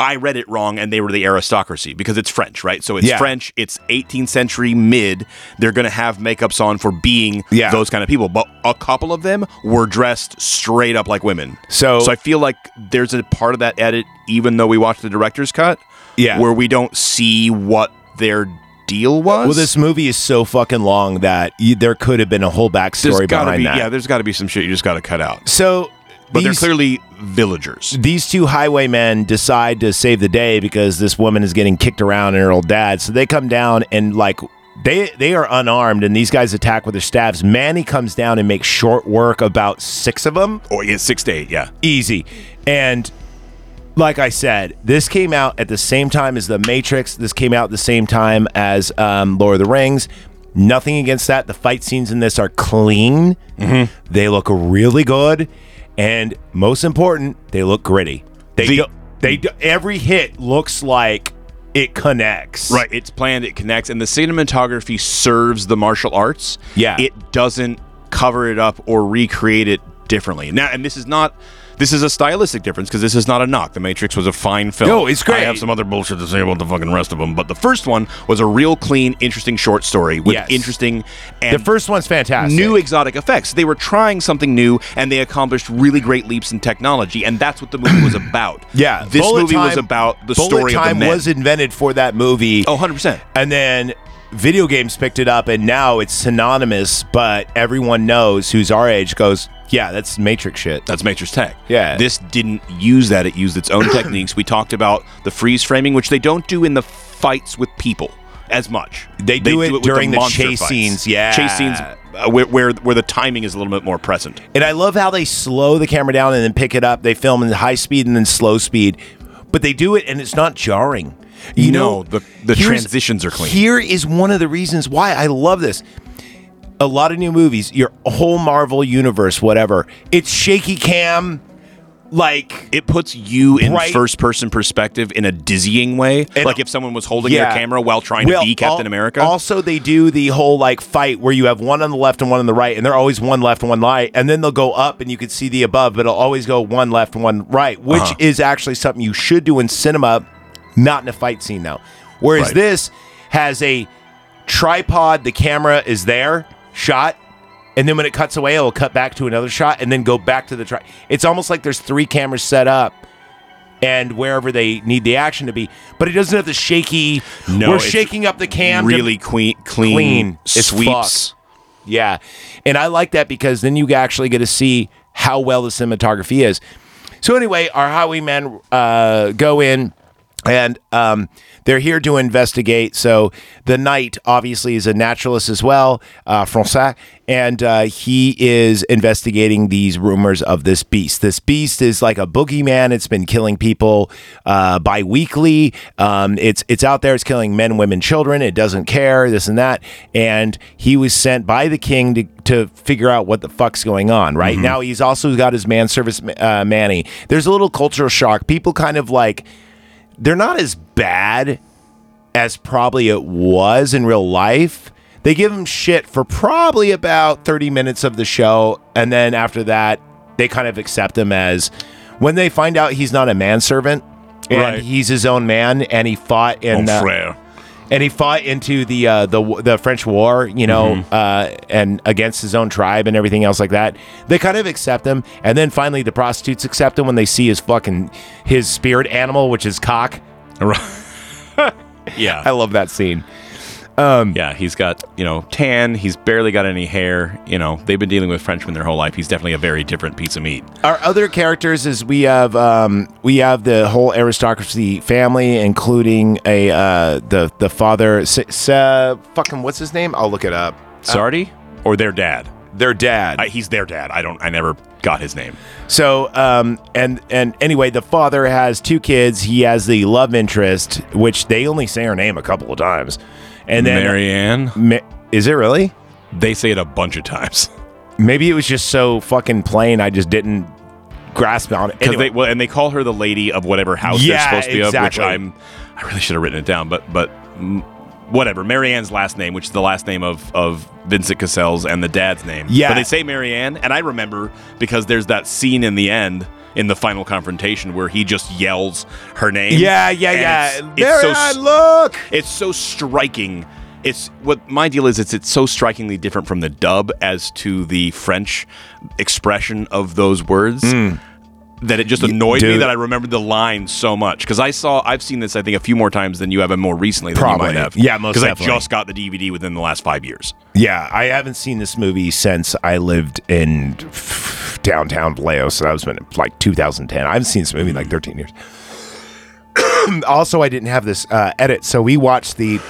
I read it wrong and they were the aristocracy because it's French, right? So it's Yeah. French, it's 18th century mid. They're going to have makeups on for being Yeah. those kind of people. But a couple of them were dressed straight up like women. So- so I feel like there's a part of that edit, even though we watched the director's cut, Yeah. where we don't see what their deal was. Well, this movie is so fucking long that you, there could have been a whole backstory behind be that. yeah, there's got to be some shit you just got to cut out. so, But they're these, clearly villagers. these two highwaymen decide to save the day because this woman is getting kicked around and her old dad. So they come down and like they they are unarmed and these guys attack with their staves. Mani comes down and makes short work about six of them. Oh, yeah, six to eight, yeah. easy. And like I said, this came out at the same time as The Matrix. This came out at the same time as um, Lord of the Rings. Nothing against that. The fight scenes in this are clean. Mm-hmm. They look really good, and most important, they look gritty. They The- do, they do, every hit looks like it connects. Right, it's planned, it connects, and the cinematography serves the martial arts. Yeah. It doesn't cover it up or recreate it differently. Now, and this is not. This is a stylistic difference because this is not a knock. The Matrix was a fine film. No, it's great. I have some other bullshit to say about the fucking rest of them, but the first one was a real clean, interesting short story with Yes. interesting and The first one's fantastic. new exotic effects. They were trying something new, and they accomplished really great leaps in technology, and that's what the movie was about. yeah, this Bullet movie was about the Bullet story Time of the men. was invented for that movie. oh, 100 percent. and then video games picked it up and now it's synonymous but everyone knows who's our age goes yeah that's matrix shit That's Matrix Tech. Yeah. This didn't use that. It used its own techniques. We talked about the freeze framing, which they don't do in the fights with people as much. They do it with during the monster chase fights. scenes, yeah. Chase scenes uh, where, where where the timing is a little bit more present. and i love how they slow the camera down and then pick it up they film in high speed and then slow speed but they do it and it's not jarring you No, know the- the transitions are clean. here is one of the reasons why i love this a lot of new movies your whole marvel universe whatever it's shaky cam like It puts you in Right. first person perspective in a dizzying way, And- like if someone was holding Yeah. their camera while trying Well, to be Captain al- America. Also, they do the whole like fight where you have one on the left and one on the right, and they're always one left and one right, and then they'll go up and you can see the above, but it'll always go one left and one right, which Uh-huh. is actually something you should do in cinema, not in a fight scene though. Whereas Right. this has a tripod, the camera is there, shot, and then when it cuts away, it'll cut back to another shot, and then go back to the truck. It's almost like there's three cameras set up. And wherever they need the action to be, but it doesn't have the shaky. No, we're shaking up the cam. really clean, clean, clean sweeps. yeah. And I like that because then you actually get to see how well the cinematography is. So anyway, our highwaymen uh, go in and um, they're here to investigate. So the knight obviously is a naturalist as well, uh, François, and uh, he is investigating these rumors of this beast. This beast is like a boogeyman. It's been killing people uh, bi-weekly. Um, it's it's out there. It's killing men, women, children. It doesn't care this and that. And he was sent by the king to to figure out what the fuck's going on. Right now, he's also got his manservant uh, Mani. There's a little cultural shock. People kind of like they're not as bad as probably it was in real life. They give him shit for probably about 30 minutes of the show. And then after that, they kind of accept him as when they find out he's not a manservant and Right. he's his own man and he fought in Mon uh. And he fought into the uh, the the French War, you know, Mm-hmm. uh, and against his own tribe and everything else like that. They kind of accept him, and then finally the prostitutes accept him when they see his fucking his spirit animal, which is cock. Yeah. I love that scene. Yeah, he's got, you know, tan. He's barely got any hair. You know, they've been dealing with Frenchmen their whole life. He's definitely a very different piece of meat. Our other characters is we have um, we have the whole aristocracy family, including a uh, the the father. S- S- fucking what's his name? I'll look it up. Sardi or their dad? Their dad. I, he's their dad. I don't. I never got his name. So, um, and and anyway, the father has two kids. He has the love interest, which they only say her name a couple of times, and then Marianne. Ma- is it really? They say it a bunch of times Maybe it was just so fucking plain. I just didn't grasp on it. Anyway, they well, and they call her the lady of whatever house Yeah, they're supposed to be exactly. of. Which I'm. I really should have written it down, but but. Mm, Whatever, Marianne's last name, which is the last name of, of Vincent Cassel's and the dad's name. Yeah. But they say Marianne, and I remember because there's that scene in the end in the final confrontation where he just yells her name. yeah, yeah, yeah. it's- it's there so look. it's so striking. It's what my deal is. It's it's so strikingly different from the dub as to the French expression of those words that it just annoyed me Hmm. that I remembered the line so much because I saw I've seen this I think a few more times than you have and more recently than Probably. you might have. Yeah, most because I definitely. just got the DVD within the last five years. Yeah, I haven't seen this movie since I lived in downtown Vallejo, so that was been like 2010. I haven't seen this movie in like 13 years. also, I didn't have this uh, edit, so we watched the.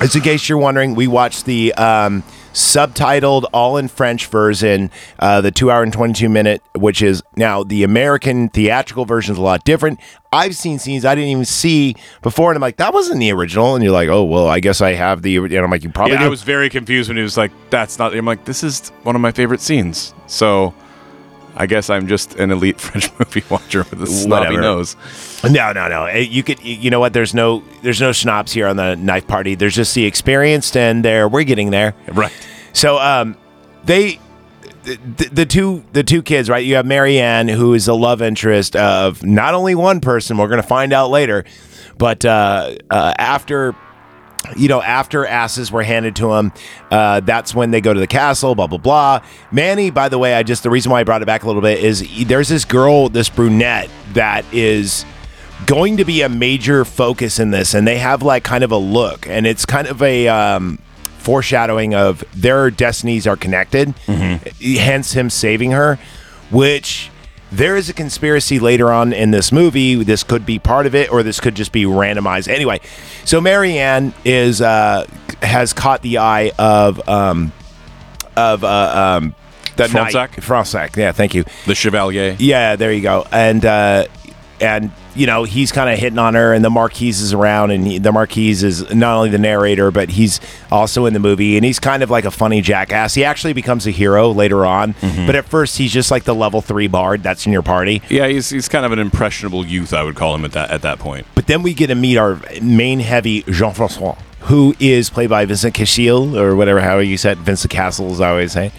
As in case you're wondering, we watched the um, subtitled, all in French version, uh, the two hour and 22 minute, which is now the American theatrical version is a lot different. I've seen scenes I didn't even see before, and I'm like, that wasn't the original. And you're like, oh, well, I guess I have the. And I'm like, you probably Yeah, do. I was very confused when he was like, "That's not." I'm like, "This is one of my favorite scenes." So. I guess I'm just an elite French movie watcher with a snobby Whatever. nose. No, no, no. Eh, You could, you know what? There's no, there's no schnapps here on the knife party. There's just the experienced, and there we're getting there. Right. So, um, they, the, the two, the two kids, right? You have Marianne, who is the love interest of not only one person. We're gonna find out later, but uh, uh, after. You know, after asses were handed to him, uh, that's when they go to the castle. Blah blah blah. Mani, by the way, I just the reason why I brought it back a little bit is there's this girl, this brunette that is going to be a major focus in this and they have like kind of a look and it's kind of a um, foreshadowing of their destinies are connected hence him saving her which there is a conspiracy later on in this movie this could be part of it or this could just be randomized anyway so marianne is uh, has caught the eye of um, of uh, um, the Fronsac? Fronsac, yeah thank you The Chevalier. yeah, there you go. And uh, and you know he's kind of hitting on her, and the Marquise is around, and he, the Marquise is not only the narrator, but he's also in the movie, and he's kind of like a funny jackass. He actually becomes a hero later on, mm-hmm. but at first he's just like the level three bard that's in your party. Yeah, he's, he's kind of an impressionable youth, I would call him at that at that point. But then we get to meet our main heavy Jean Francois, who is played by Vincent Cassel or whatever, how you said Vincent Castle, as I always say.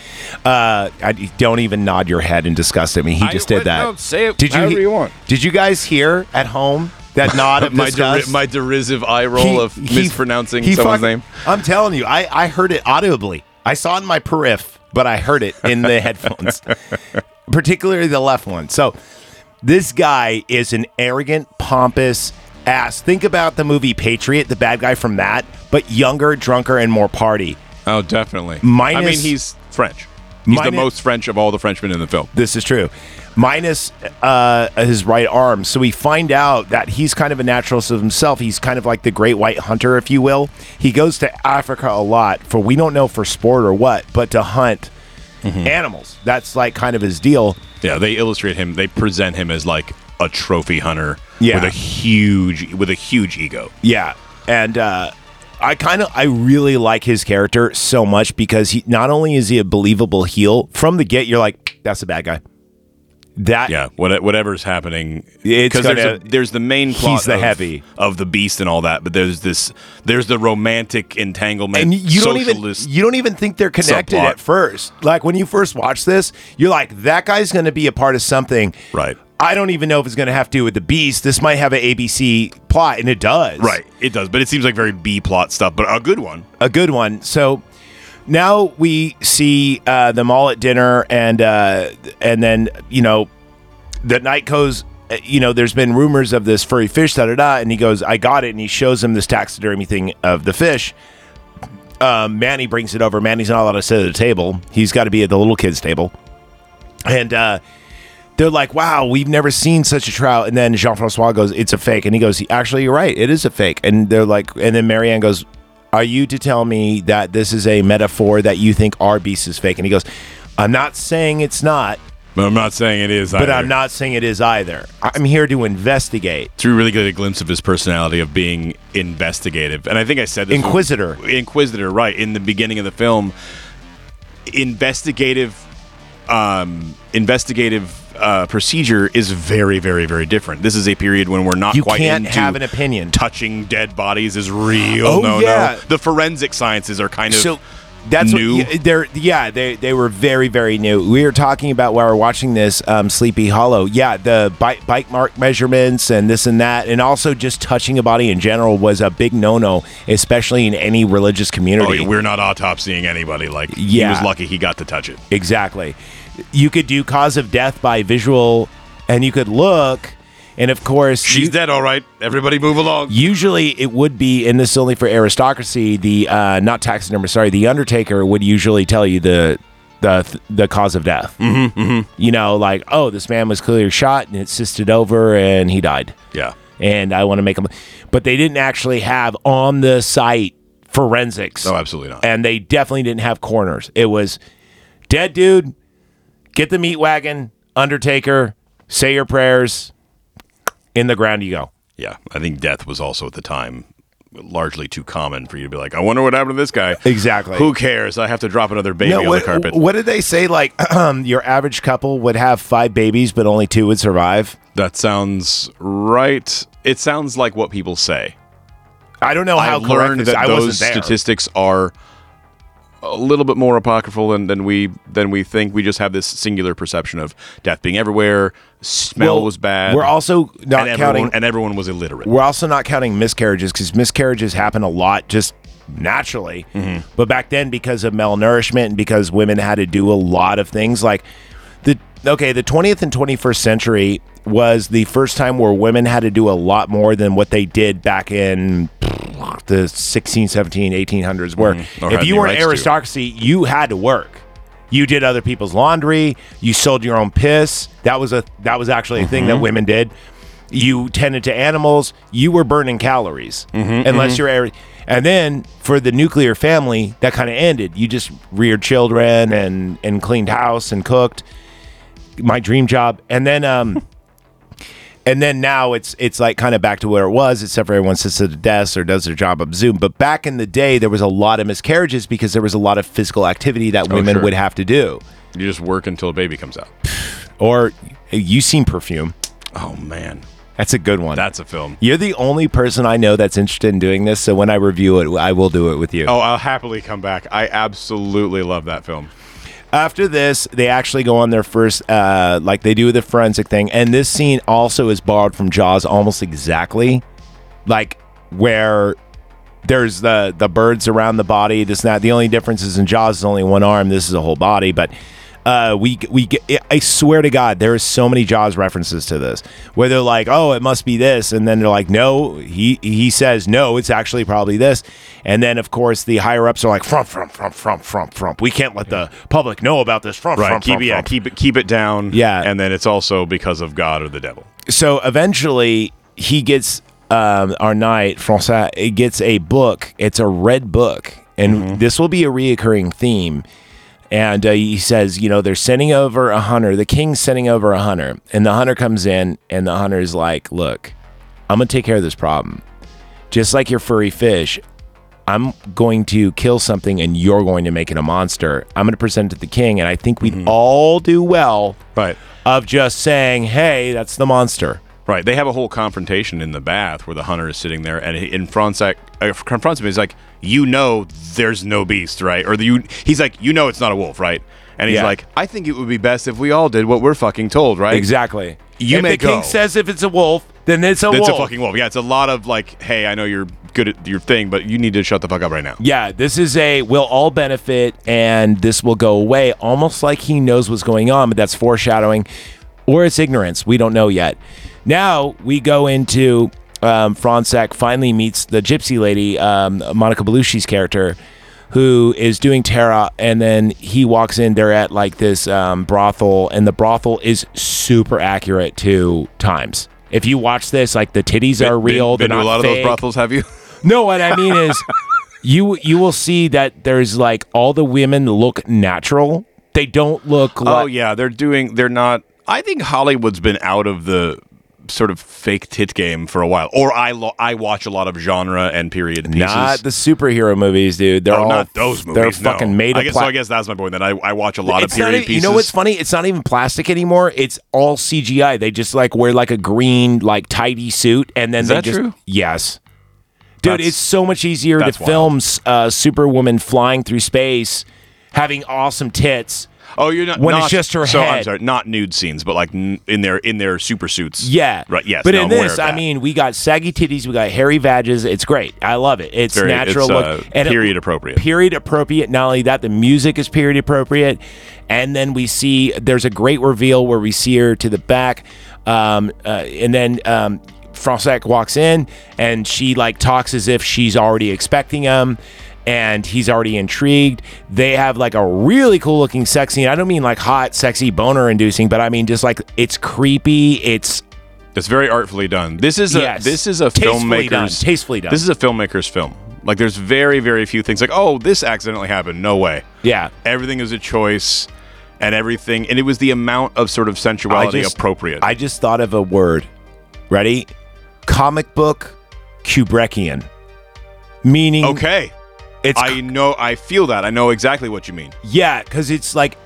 Uh, I don't even nod your head in disgust at me. He I- just did what- that. no, say it did you, however you want. Did you guys hear at home that nod of my, disgust? deri- my derisive eye roll He- of he- mispronouncing he someone's fuck- name. I'm telling you, I, I heard it audibly. I saw it in my periph, but I heard it in the headphones, particularly the left one. So this guy is an arrogant, pompous ass. Think about the movie Patriot, the bad guy from that, but younger, drunker, and more party. Oh, definitely. Minus- I mean, he's French. He's the most French of all the Frenchmen in the film. This is true. Minus uh, his right arm. So we find out that he's kind of a naturalist of himself. He's kind of like the great white hunter, if you will. He goes to Africa a lot for we don't know for sport or what, but to hunt Mm-hmm. animals. That's like kind of his deal. Yeah, they illustrate him. They present him as like a trophy hunter Yeah. with a huge with a huge ego. Yeah, and uh, I kind of I really like his character so much because he not only is he a believable heel from the get, you're like that's a bad guy. That Yeah, what, whatever's happening. It's Because there's, there's the main plot. He's the of, heavy. of the beast and all that, but there's this there's the romantic entanglement. and you don't even you don't even think they're connected subplot. at first. Like when you first watch this, you're like that guy's going to be a part of something. Right. I don't even know if it's going to have to do with the beast. This might have an ABC plot, and it does. Right, it does, but it seems like very B plot stuff, but a good one. a good one. So now we see uh, them all at dinner, and uh, and then you know the night goes. uh, You know, there's been rumors of this furry fish, da da da, and he goes, "I got it," and he shows him this taxidermy thing of the fish. Um, Mani brings it over. Mani's not allowed to sit at the table. He's got to be at the little kids' table, and uh, they're like, "Wow, we've never seen such a trial. And then Jean Francois goes, "It's a fake," and he goes, "Actually, you're right. It is a fake." And they're like, and then Marianne goes, "Are you to tell me that this is a metaphor that you think our beast is fake?" And he goes, "I'm not saying it's not, But I'm not saying it is. but either. I'm not saying it is either. I'm here to investigate." It's really get a glimpse of his personality of being investigative, and I think I said this Inquisitor. Inquisitor, right? In the beginning of the film, investigative, um, investigative uh, procedure is very, very, very different. This is a period when we're not You quite can't have an opinion. Touching dead bodies is real. Oh, no, yeah. no. The forensic sciences are kind of so that's new. What, yeah, they're yeah they they were very very new. We were talking about while we are watching this um, Sleepy Hollow. Yeah, the bike bike mark measurements and this and that, and also just touching a body in general was a big no no, especially in any religious Oh, community. yeah, we're not autopsying anybody. Like yeah. he was lucky he got to touch it. Exactly. You could do cause of death by visual, and you could look, and of course She's you- dead, all right. Everybody move along. Usually, it would be, and this is only for aristocracy. The uh, not taxidermist, sorry, the Undertaker would usually tell you the the the cause of death. Mm-hmm, You know, like oh, this man was clearly shot and it cysted over and he died. Yeah. And I want to make him, but they didn't actually have on the site forensics. Oh, absolutely not. And they definitely didn't have corners. It was dead dude. Get the meat wagon, Undertaker. Say your prayers. In the ground you go. Yeah, I think death was also at the time largely too common for you to be like, I wonder what happened to this guy. Exactly. Who cares? I have to drop another baby No, on what, the carpet. what did they say? Like your average couple would have five babies, but only two would survive. That sounds right. It sounds like what people say. I don't know how I've correct learned that I those wasn't there. statistics are a little bit more apocryphal than, than we than we think. We just have this singular perception of death being everywhere. Smell Well, was bad. We're also not and everyone, counting. and everyone was illiterate. we're also not counting miscarriages because miscarriages happen a lot just naturally. Mm-hmm. But back then, because of malnourishment and because women had to do a lot of things, like the okay, the 20th and 21st century was the first time where women had to do a lot more than what they did back in the 16, 17, 1800s. Where Mm-hmm. If you were an aristocracy, you had to work. You did other people's laundry. You sold your own piss. That was a that was actually a thing that women did. You tended to animals. You were burning calories, unless you're. Ari- And then for the nuclear family, that kind of ended. You just reared children and and cleaned house and cooked. My dream job, and then um, and then now it's it's like kind of back to where it was, except for everyone sits at a desk or does their job on Zoom. But back in the day, there was a lot of miscarriages because there was a lot of physical activity that oh, women sure. would have to do. you just work until a baby comes out. Or uh, you seen perfume? Oh man, That's a good one. that's a film. You're the only person I know that's interested in doing this. So when I review it, I will do it with you. Oh, I'll happily come back. I absolutely love that film. After this, they actually go on their first, uh, like they do the forensic thing. And this scene also is borrowed from Jaws almost exactly. Like where there's the the birds around the body. This and that. The only difference is in Jaws is only one arm. This is a whole body, but. Uh, we we get, I swear to God, there are so many Jaws references to this. Where they're like, "Oh, it must be this," and then they're like, "No." He he says, "No, it's actually probably this." And then, of course, the higher ups are like, "Frump, frump, frump, frump, frump, frump." We can't let the public know about this. Frump, Right. frump, keep frump, yeah, frump. keep it keep it down. Yeah. And then it's also because of God or the devil. so eventually he gets um, our knight Francois it gets a book. It's a red book, and this will be a reoccurring theme. And uh, he says, you know, they're sending over a hunter. The king's sending over a hunter, and the hunter comes in, and the hunter is like, "Look, I'm gonna take care of this problem, just like your furry fish." I'm going to kill something and you're going to make it a monster. I'm going to present it to the king. And I think we'd all do well Right. of just saying, hey, that's the monster. Right. They have a whole confrontation in the bath where the hunter is sitting there and he, in Fronsac uh, confronts him. He's like, "You know, there's no beast, right?" Or the you. He's like, "You know, it's not a wolf, right?" And he's Yeah. like, "I think it would be best if we all did what we're fucking told, right?" Exactly. You if may the king says if it's a wolf, then it's a It's wolf. a fucking wolf. Yeah, it's a lot of like, "Hey, I know you're good at your thing, but you need to shut the fuck up right now." yeah, this is a we'll all benefit and this will go away, almost like he knows what's going on, but that's foreshadowing, or it's ignorance. We don't know yet. Now we go into um, finally meets the gypsy lady, um, Monica Bellucci's character, who is doing tarot, and then he walks in. They're at like this um, brothel, and the brothel is super accurate to times. If you watch this, like the titties are real. Been, they're to a lot of those brothels, have you? No, what I mean is, you you will see that there's like all the women look natural. They don't look like. Oh yeah, they're doing. They're not. I think Hollywood's been out of the sort of fake tit game for a while. Or I lo- I watch a lot of genre and period pieces. Not the superhero movies, dude. They're Oh, all not those movies. They're no. fucking made I of. guess, pla- so I guess that's my point. That I, I watch a lot it's of period even- pieces. You know what's funny? It's not even plastic anymore. It's all CGI. They just like wear like a green like tidy suit, and then Is they that just true? yes. Dude, That's- it's so much easier to wild. film uh, Superwoman flying through space, having awesome tits. Oh, you're not when it's just her So I'm sorry, not nude scenes, but like n- in their in their super suits. Yeah. Right. Yes. But no, in I'm this, I mean, we got saggy titties, we got hairy vages. It's great. I love it. It's Very- natural it's, look. uh, and it- period appropriate. Period appropriate. Not only that, the music is period appropriate. And then we see there's a great reveal where we see her to the back. Um, uh, and then um, Fronsac walks in and she like talks as if she's already expecting him. And he's already intrigued. They have like a really cool looking sex scene. I don't mean like hot, sexy, boner inducing, but I mean just like it's creepy. It's it's very artfully done. This is a Yes. this is a Tastefully done. Tastefully done. This is a filmmaker's film. Like there's very very few things like oh this accidentally happened. No way. yeah. Everything is a choice, and everything, and it was the amount of sort of sensuality appropriate. I just thought of a word. Ready? Comic book Kubrickian. Meaning, okay. It's I know. I feel that. I know exactly what you mean. yeah, because it's like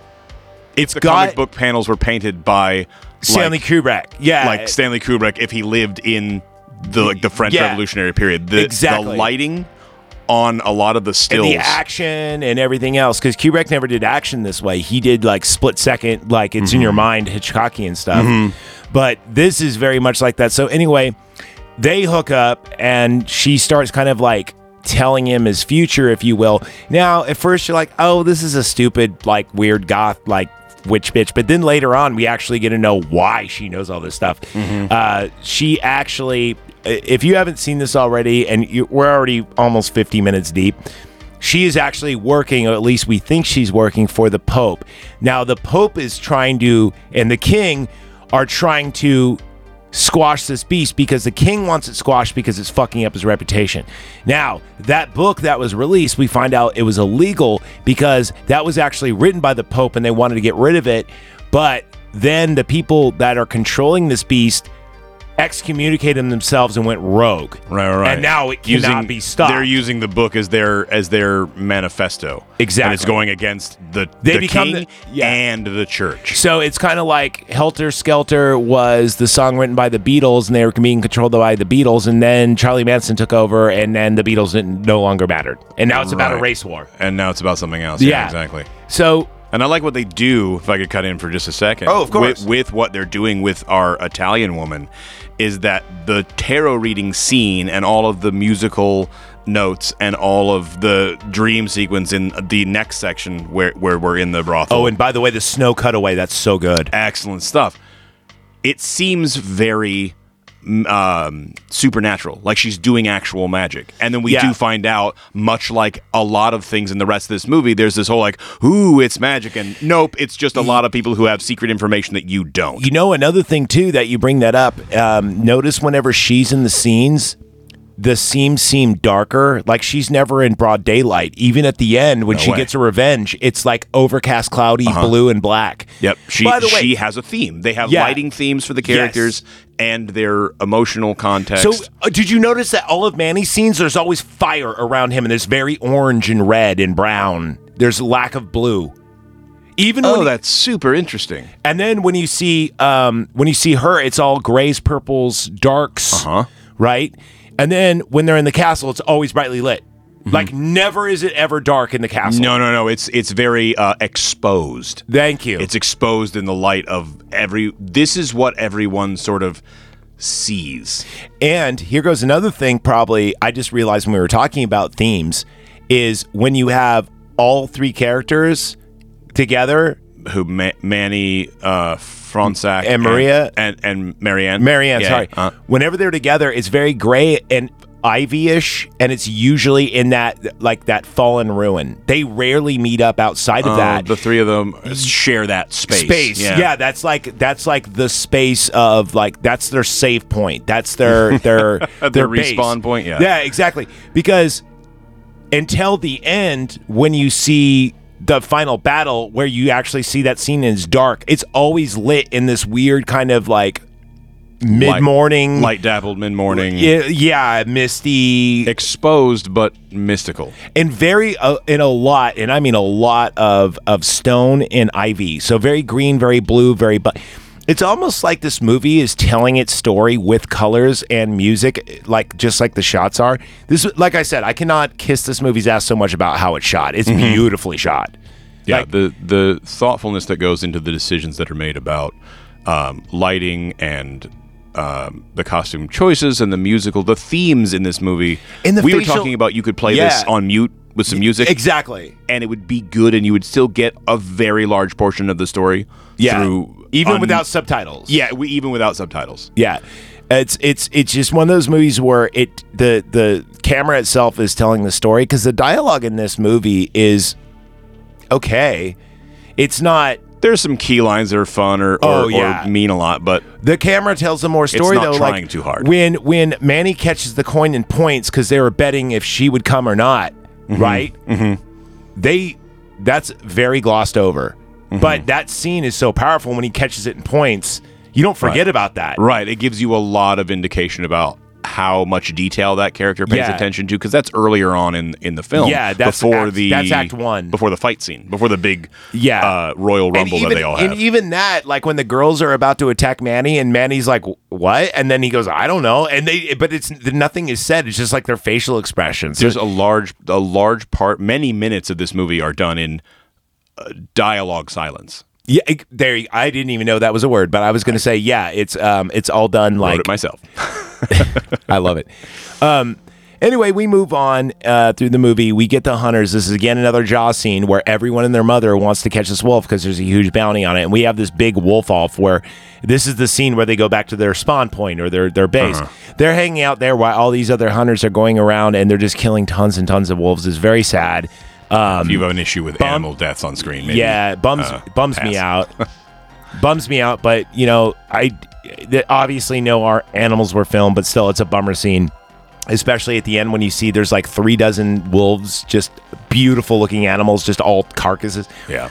it's The got comic book panels were painted by Stanley like, Kubrick. Yeah, like Stanley Kubrick if he lived in the like the French Yeah. Revolutionary period. The, Exactly. the lighting on a lot of the and stills. the action and everything else. Because Kubrick never did action this way. He did like split second, like it's Mm-hmm. in your mind, Hitchcockian stuff. But this is very much like that. So anyway, they hook up and she starts kind of like telling him his future, if you will. Now, at first you're like, oh, this is a stupid, like weird goth, like witch bitch. But then later on, we actually get to know why she knows all this stuff. Uh, she actually, if you haven't seen this already, and you, we're already almost 50 minutes deep. She is actually working, or at least we think she's working for the Pope. Now, the Pope is trying to, and the King are trying to squash this beast because the king wants it squashed because it's fucking up his reputation. Now, that book that was released, we find out it was illegal because that was actually written by the Pope and they wanted to get rid of it. But then the people that are controlling this beast excommunicated themselves and went rogue. Right, right, right. And now it cannot be stopped. They're using the book as their as their manifesto. Exactly. And it's going against the, They the become king the- yeah. and the church. So it's kind of like Helter Skelter was the song written by the Beatles, and they were being controlled by the Beatles, and then Charlie Manson took over, and then the Beatles didn't, no longer mattered, and now it's about a race war. And now it's about something else. Yeah. Yeah, exactly. So And I like what they do, if I could cut in for just a second. Oh, of course. With, with what they're doing with our Italian woman, is that the tarot reading scene and all of the musical notes and all of the dream sequence in the next section where where we're in the brothel. Oh, and by the way, the snow cutaway, that's so good. excellent stuff. It seems very um, supernatural, like she's doing actual magic. And then we Yeah. do find out, much like a lot of things in the rest of this movie, there's this whole like, ooh, it's magic. And nope, it's just a lot of people who have secret information that you don't. You know, another thing too that you bring that up. Um, notice whenever she's in the scenes, the scenes seem darker. Like she's never in broad daylight. Even at the end, when No she way. gets her revenge, it's like overcast, cloudy, blue and black. Yep. She By the way, she has a theme. They have Yeah. lighting themes for the characters and their emotional context. So, uh, did you notice that all of Mani's scenes, there's always fire around him, and there's very orange and red and brown. There's lack of blue. Even oh, when, that's super interesting. and then when you see, um, when you see her, it's all grays, purples, darks, Uh-huh. right? And then when they're in the castle, it's always brightly lit. Mm-hmm. Like never is it ever dark in the castle. No, no, no. It's it's very uh, exposed. Thank you. It's exposed in the light of every. This is what everyone sort of sees. And here goes another thing, probably I just realized when we were talking about themes, is when you have all three characters together, Who Ma- Mani, uh, Fronsac, And Maria? and and Marianne. Marianne, Yeah, sorry. uh, Whenever they're together, it's very gray and ivy-ish, and it's usually in that like that fallen ruin. They rarely meet up outside of uh, that. the three of them share that space. space. Yeah. that's like that's like the space of like that's their safe point. That's their their their, Their respawn point, yeah. yeah, exactly. Because until the end, when you see the final battle, where you actually see that scene is dark, it's always lit in this weird kind of like mid morning, light dappled mid morning, yeah, yeah, misty, exposed but mystical. and very uh, in a lot and i mean a lot of of stone and ivy. So very green very blue very but it's almost like this movie is telling its story with colors and music like just like the shots are. This like i said i cannot kiss this movie's ass so much about how it's shot. It's beautifully shot. Yeah, Like- the the thoughtfulness that goes into the decisions that are made about um, lighting and um, the costume choices and the musical, the themes in this movie. And the we were talking about you could play this on mute with some music, exactly. And it would be good, and you would still get a very large portion of the story. yeah. through even without subtitles yeah, we, even without subtitles. Yeah. It's it's it's just one of those movies where it the the camera itself is telling the story because the dialogue in this movie is okay. It's not There's some key lines that are fun or, or, Oh, yeah. or mean a lot, but the camera tells them more story not though. trying like too hard. When when Mani catches the coin and points because they were betting if she would come or not, Mm-hmm. right? Mm-hmm. They that's very glossed over. Mm-hmm. But that scene is so powerful when he catches it and points. You don't forget Right. about that. Right. It gives you a lot of indication about how much detail that character pays Yeah. attention to because that's earlier on in in the film. Yeah, that's before act- the that's act one. before the fight scene, before the big Yeah. uh, Royal Rumble even, that they all have. And even that, like when the girls are about to attack Mani, and Mani's like, "What?" and then he goes, "I don't know," and they, but it's nothing is said. It's just like their facial expressions. There's a large a large part. Many minutes of this movie are done in dialogue silence. yeah, it- there. I didn't even know that was a word, but I was going to say, yeah, it's um, it's all done Wrote like it myself. I love it. Um, anyway, we move on uh, through the movie. We get the hunters. This is again another Jaw scene where everyone and their mother wants to catch this wolf because there's a huge bounty on it, and we have this big wolf off where this is the scene where they go back to their spawn point or their their base. They're hanging out there while all these other hunters are going around and they're just killing tons and tons of wolves. It's very sad. If you have an issue with animal deaths on screen, maybe, yeah, bums uh, bums me out. bums me out, but you know, I obviously know our animals were filmed, but still, it's a bummer scene. Especially at the end when you see there's like three dozen wolves, just beautiful looking animals, just all carcasses. Yeah.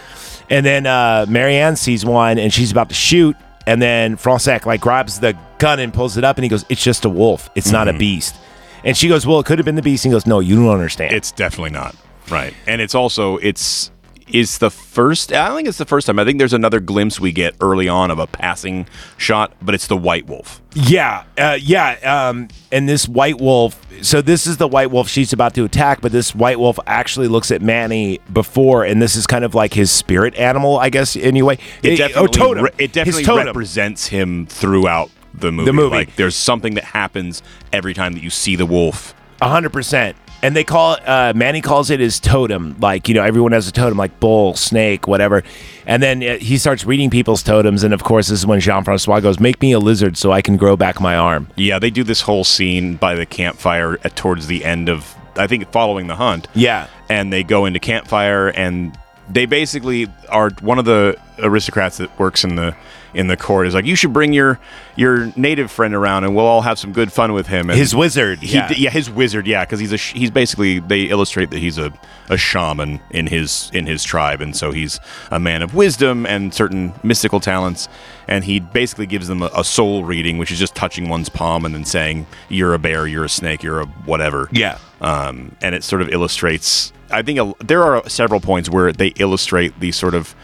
And then uh, Marianne sees one and she's about to shoot. And then Fronsac like grabs the gun and pulls it up and he goes, It's just a wolf. It's not a Mm-hmm. beast. And she goes, Well, it could have been the beast. And he goes, No, you don't understand. It's definitely not right, and it's also it's is the first. I think it's the first time. I think there's another glimpse we get early on of a passing shot, but it's the white wolf. Yeah, uh, yeah. Um, and this white wolf. So this is the white wolf she's about to attack, but this white wolf actually looks at Mani before, and this is kind of like his spirit animal, I guess. Anyway, It Eh, definitely, oh, totem. re- it definitely represents him throughout the movie. The movie. Like there's something that happens every time that you see the wolf. A hundred percent. And they call it, uh, Mani calls it his totem. Like, you know, everyone has a totem, like bull, snake, whatever. And then uh, he starts reading people's totems. And of course, this is when Jean Francois goes, Make me a lizard so I can grow back my arm. Yeah, they do this whole scene by the campfire at, towards the end of, I think, following the hunt. Yeah. and they go into campfire and they basically are one of the aristocrats that works in the in the court is like you should bring your your native friend around and we'll all have some good fun with him and His wizard. he, yeah. yeah. his wizard yeah because he's a sh- he's basically they illustrate that he's a, a shaman in his in his tribe and so he's a man of wisdom and certain mystical talents and he basically gives them a, a soul reading which is just touching one's palm and then saying you're a bear you're a snake you're a whatever Yeah. um, and it sort of illustrates. I think a, there are several points where they illustrate the sort of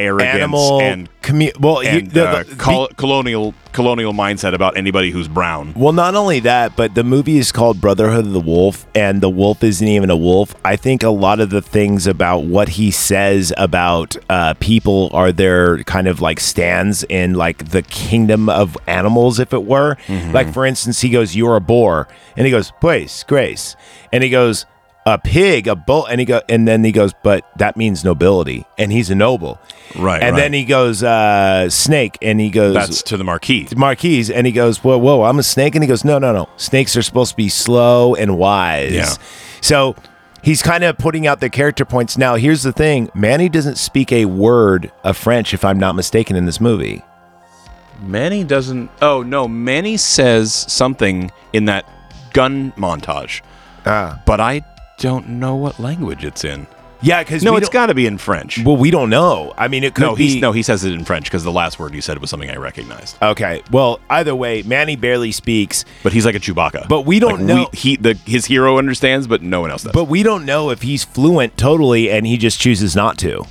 arrogance Animal. and commu- well, you- and the- uh, the- col- colonial colonial mindset about anybody who's brown. Well, not only that, but the movie is called Brotherhood of the Wolf, and the wolf isn't even a wolf. I think a lot of the things about what he says about uh, people are their kind of like stands in like the kingdom of animals, if it were. Like, for instance, he goes, You're a boar. And he goes, Pues, grace. And he goes, a pig, a bull, and he go, and then he goes, but that means nobility, and he's a noble, Right, And right. then he goes, uh, snake, and he goes, That's to the marquis. Marquise, and he goes, "Whoa, whoa, I'm a snake," and he goes, "No, no, no. Snakes are supposed to be slow and wise." Yeah. So he's kind of putting out the character points. Now, here's the thing: Mani doesn't speak a word of French, if I'm not mistaken, in this movie. Mani doesn't. Oh no, Mani says something in that gun montage, Ah. but I don't know what language it's in. Yeah, because No, we it's got to be in French. Well, we don't know. I mean, it could no, be. he's, no, he says it in French because the last word you said was something I recognized. Okay. Well, either way, Mani barely speaks, But he's like a Chewbacca. But we don't Like, know- he the his hero understands, but no one else does. but we don't know if he's fluent totally, and he just chooses not to.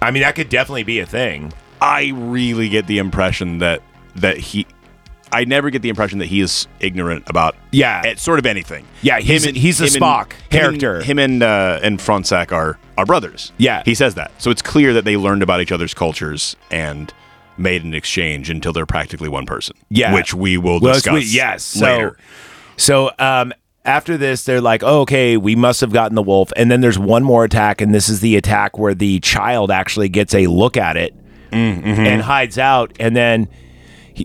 I mean, that could definitely be a thing. I really get the impression that that he. I never get the impression that he is ignorant about Yeah. eh, sort of anything. Yeah, he's- he's a him Spock him character. And, him and uh, and Fronsac are are brothers. Yeah. he says that. So it's clear that they learned about each other's cultures and made an exchange until they're practically one person. Yeah. which we will Well, discuss. we- yes. So, so um, after this, they're like, oh, okay, we must have gotten the wolf. And then there's one more attack, and this is the attack where the child actually gets a look at it Mm-hmm. and hides out. And then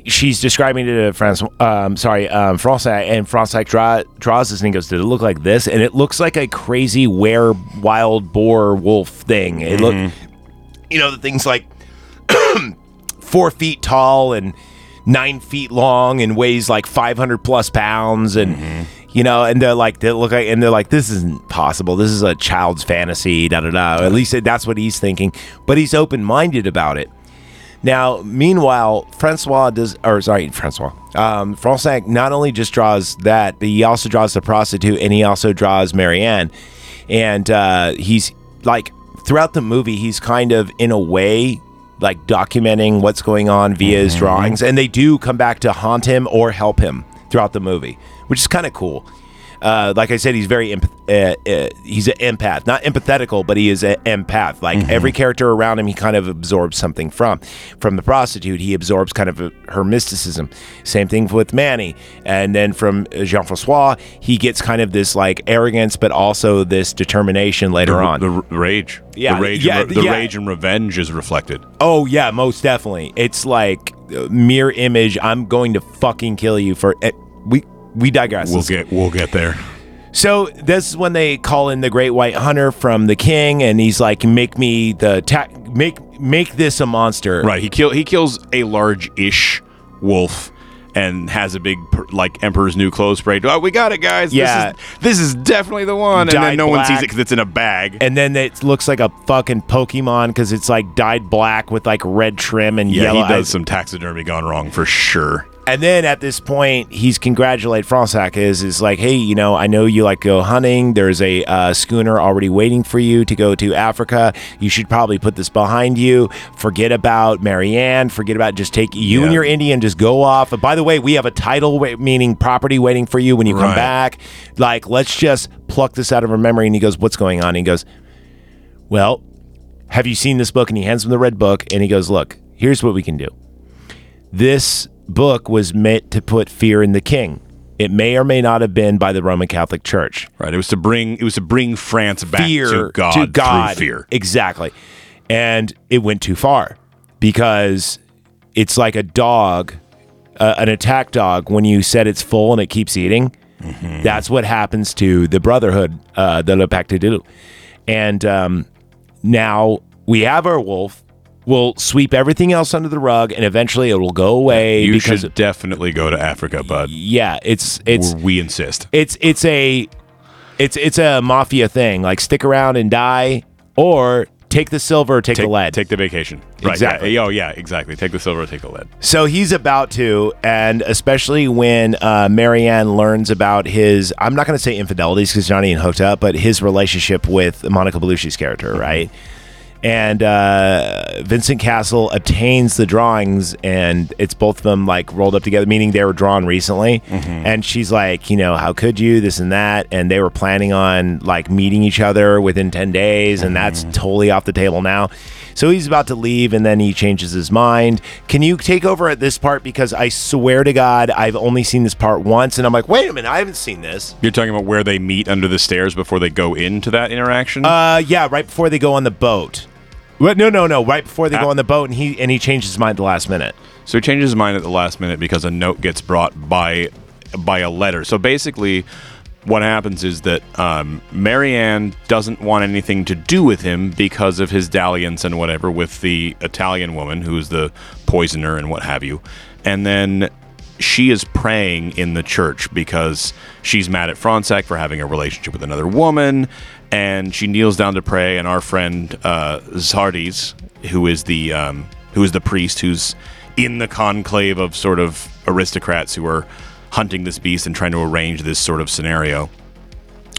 he, she's describing it to France, um, sorry, um, Fronsac, and Fronsac draw, draws this and he goes, did it look like this? And it looks like a crazy were wild boar wolf thing. It look, you know, the things like four feet tall and nine feet long and weighs like 500 plus pounds and you know and they're like they look like and they're like this isn't possible. This is a child's fantasy da da da. At least that's what he's thinking. But he's open-minded about it now meanwhile francois does or sorry francois um francois not only just draws that but he also draws the prostitute and he also draws marianne. And uh he's like throughout the movie he's kind of in a way like documenting what's going on via his drawings. And they do come back to haunt him or help him throughout the movie which is kind of cool uh, like I said, he's very empath- uh, uh, he's an empath, not empathetical, but he is an empath. Like every character around him, he kind of absorbs something from. From the prostitute, he absorbs kind of her mysticism. Same thing with Mani, and then from Jean Francois, he gets kind of this like arrogance, but also this determination later the, on. the r- rage, Yeah, the rage, yeah, and re- the yeah. rage and revenge is reflected. Oh yeah, most definitely. It's like uh, mirror image. I'm going to fucking kill you for. Uh, we we digress. We'll get we'll get there. So this is when they call in the Great White Hunter from the King, and he's like, "Make me the ta- make make this a monster." Right. He kill he kills a large-ish wolf and has a big like Emperor's New Clothes spray. Oh, we got it, guys. Yeah. This is, this is definitely the one. And then no one sees it because it's in a bag. And then it looks like a fucking Pokemon because it's like dyed black with like red trim and yeah, yellow. he does eyes. some taxidermy gone wrong for sure. And then at this point, he's congratulate Fronsac is is like, hey, you know, I know you like go hunting. There's a uh, schooner already waiting for you to go to Africa. You should probably put this behind you. Forget about Marianne. Forget about just take you and Yeah. your Indian. Just go off. And by the way, we have a title, meaning property, waiting for you when you come back. Like, let's just pluck this out of her memory. And he goes, what's going on? And he goes, well, have you seen this book? And he hands him the red book, and he goes, look, here's what we can do this book was meant to put fear in the king. It may or may not have been by the Roman Catholic Church. Right. It was to bring it was to bring France back fear to God, to God. through fear. Exactly. And it went too far because it's like a dog, uh, an attack dog, when you set it's full and it keeps eating. Mm-hmm. That's what happens to the Brotherhood, uh, the Le Pacte des Loups. And um, now we have our wolf. We'll sweep everything else under the rug, and eventually it will go away. You because should definitely go to Africa, bud. yeah, it's it's we insist. it's it's a it's it's a mafia thing. Like stick around and die, or take the silver, or take, Take the lead. Take the vacation. Right. Exactly. Yeah. Oh yeah. Exactly. Take the silver. Take the lead. so he's about to, and especially when uh, Marianne learns about his, I'm not going to say infidelities because Johnny and hooked up, but his relationship with Monica Bellucci's character, right? And uh, Vincent Cassel obtains the drawings, and it's both of them like rolled up together, meaning they were drawn recently. And she's like, you know, how could you, this and that? And they were planning on like meeting each other within 10 days, and that's totally off the table now. So he's about to leave, and then he changes his mind. Can you take over at this part? Because I swear to God, I've only seen this part once, and I'm like, wait a minute, I haven't seen this. You're talking about where they meet under the stairs before they go into that interaction. Uh, yeah, right before they go on the boat. What? No, no, no. Right before they go Ah. on the boat, and he and he changes his mind at the last minute. So he changes his mind at the last minute because a note gets brought by by a letter. So basically, what happens is that um, Marianne doesn't want anything to do with him because of his dalliance and whatever with the Italian woman who's the poisoner and what have you. And then she is praying in the church because she's mad at Fronsac for having a relationship with another woman. And she kneels down to pray, and our friend uh, Sardis, who is the um, who is the priest who's in the conclave of sort of aristocrats who are hunting this beast and trying to arrange this sort of scenario.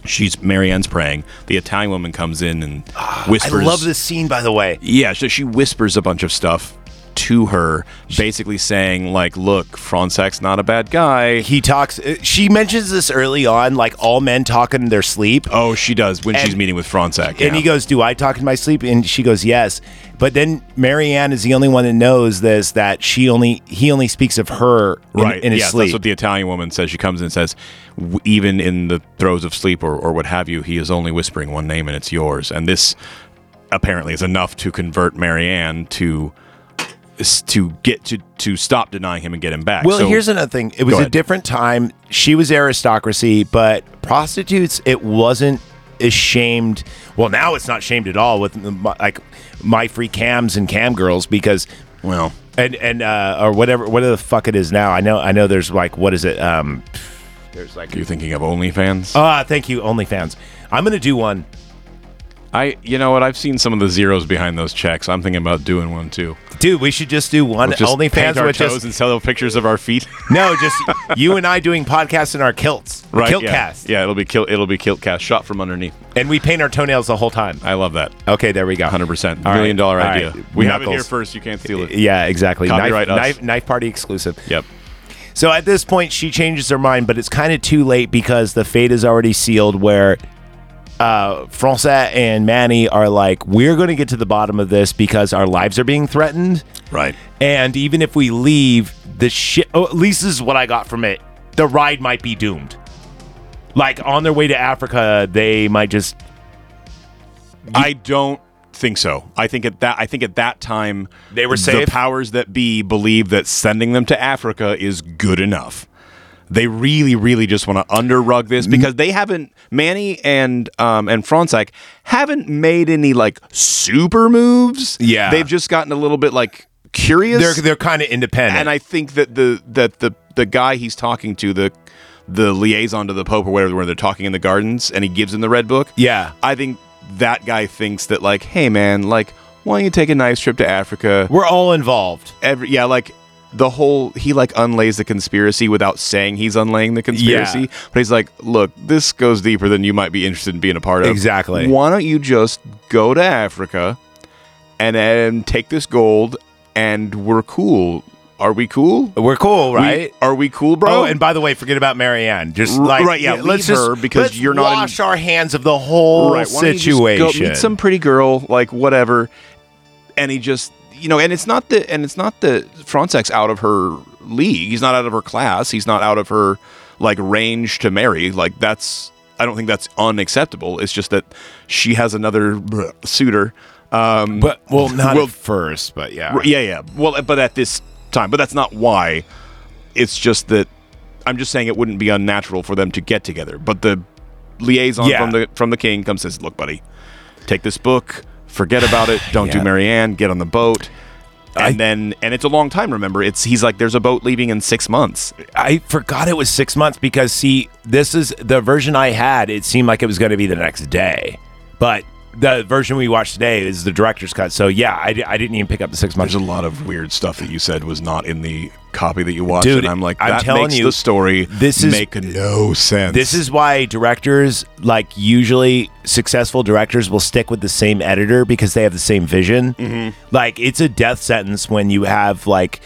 She's Marianne's praying. The Italian woman comes in and ah, whispers. I love this scene, by the way. Yeah, so she whispers a bunch of stuff to her, basically saying like, "Look, Fronsac's not a bad guy." He talks. uh, She mentions this early on, like all men talk in their sleep. Oh, she does when she's meeting with Fronsac. And he goes, "Do I talk in my sleep?" And she goes, "Yes." But then Marianne is the only one that knows this that she only he only speaks of her in, right in his yes, sleep. that's what the Italian woman says. She comes in and says, "W- even in the throes of sleep or, or what have you, he is only whispering one name and it's yours. And this apparently is enough to convert Marianne to to get to to stop denying him and get him back. well, So- here's another thing. It was a different time. She was aristocracy, but prostitutes, it wasn't ashamed. Well, now it's not shamed at all with like my free cams and cam girls because well, and and uh, or whatever whatever the fuck it is now. I know I know. There's like what is it? Um, there's like you're thinking of OnlyFans. ah, thank you, OnlyFans. I'm gonna do one. I, you know what? I've seen some of the zeros behind those checks. I'm thinking about doing one too. Dude, we should just do one We'll just OnlyFans paint our with toes just and sell the pictures of our feet. no, just you and I doing podcasts in our kilts, kilt yeah. cast, Yeah, it'll be kill. It'll be kilt cast shot from underneath. and we paint our toenails the whole time. I love that. Okay, there we go. 100 percent million right, dollar idea. right. We have it here first. You can't steal it. Yeah, exactly. Copyright knife, us. knife, knife party exclusive. Yep. So at this point, she changes her mind, but it's kind of too late because the fate is already sealed. Where uh, Fronsac and Mani are like, we're going to get to the bottom of this because our lives are being threatened. Right. And even if we leave, the shit, oh, at least this is what I got from it. The ride might be doomed. Like on their way to Africa, they might just. I don't think so. I think at that I think at that time They were safe. The powers that be believe that sending them to Africa is good enough. They really, really just want to under rug this because they haven't Mani and um and Fronsac haven't made any like super moves. Yeah. They've just gotten a little bit like curious. They're they're kind of independent. and I think that the that the the guy he's talking to the the liaison to the Pope or whatever, where they're talking in the gardens, and he gives him the red book. yeah, I think that guy thinks that like, hey man, like, why don't you take a nice trip to Africa? we're all involved. Every yeah, like the whole he like unlays the conspiracy without saying he's unlaying the conspiracy. Yeah. But he's like, look, this goes deeper than you might be interested in being a part of. Exactly. Why don't you just go to Africa and then take this gold and we're cool. Are we cool? We're cool, We- right? are we cool, bro? Oh, and by the way, forget about Marianne. Just like right, yeah, let's leave just her because let's you're not in- wash our hands of the whole right, why don't you just situation. go meet some pretty girl, like whatever, and he just you know, and it's not the and it's not the Fronsac's out of her league. He's not out of her class. He's not out of her like range to marry. Like that's I don't think that's unacceptable. It's just that she has another suitor. Um, But well, not Well- at first, but yeah. Yeah, yeah. Well, but at this time, but that's not why. It's just that I'm just saying it wouldn't be unnatural for them to get together. But the liaison Yeah. from the from the king comes and says, "Look, buddy, take this book, forget about it, don't do Marianne, get on the boat." And I- then, and it's a long time. Remember, it's he's like, "There's a boat leaving in six months." I forgot it was six months because see, this is the version I had. It seemed like it was going to be the next day, but the version we watched today is the director's cut. So yeah, I, I didn't even pick up the six months. There's a lot of weird stuff that you said was not in the copy that you watched, Dude, and I'm like, I'm that telling makes you, the story this is- make no sense. This is why directors, like usually successful directors, will stick with the same editor because they have the same vision. Mm-hmm. Like it's a death sentence when you have like,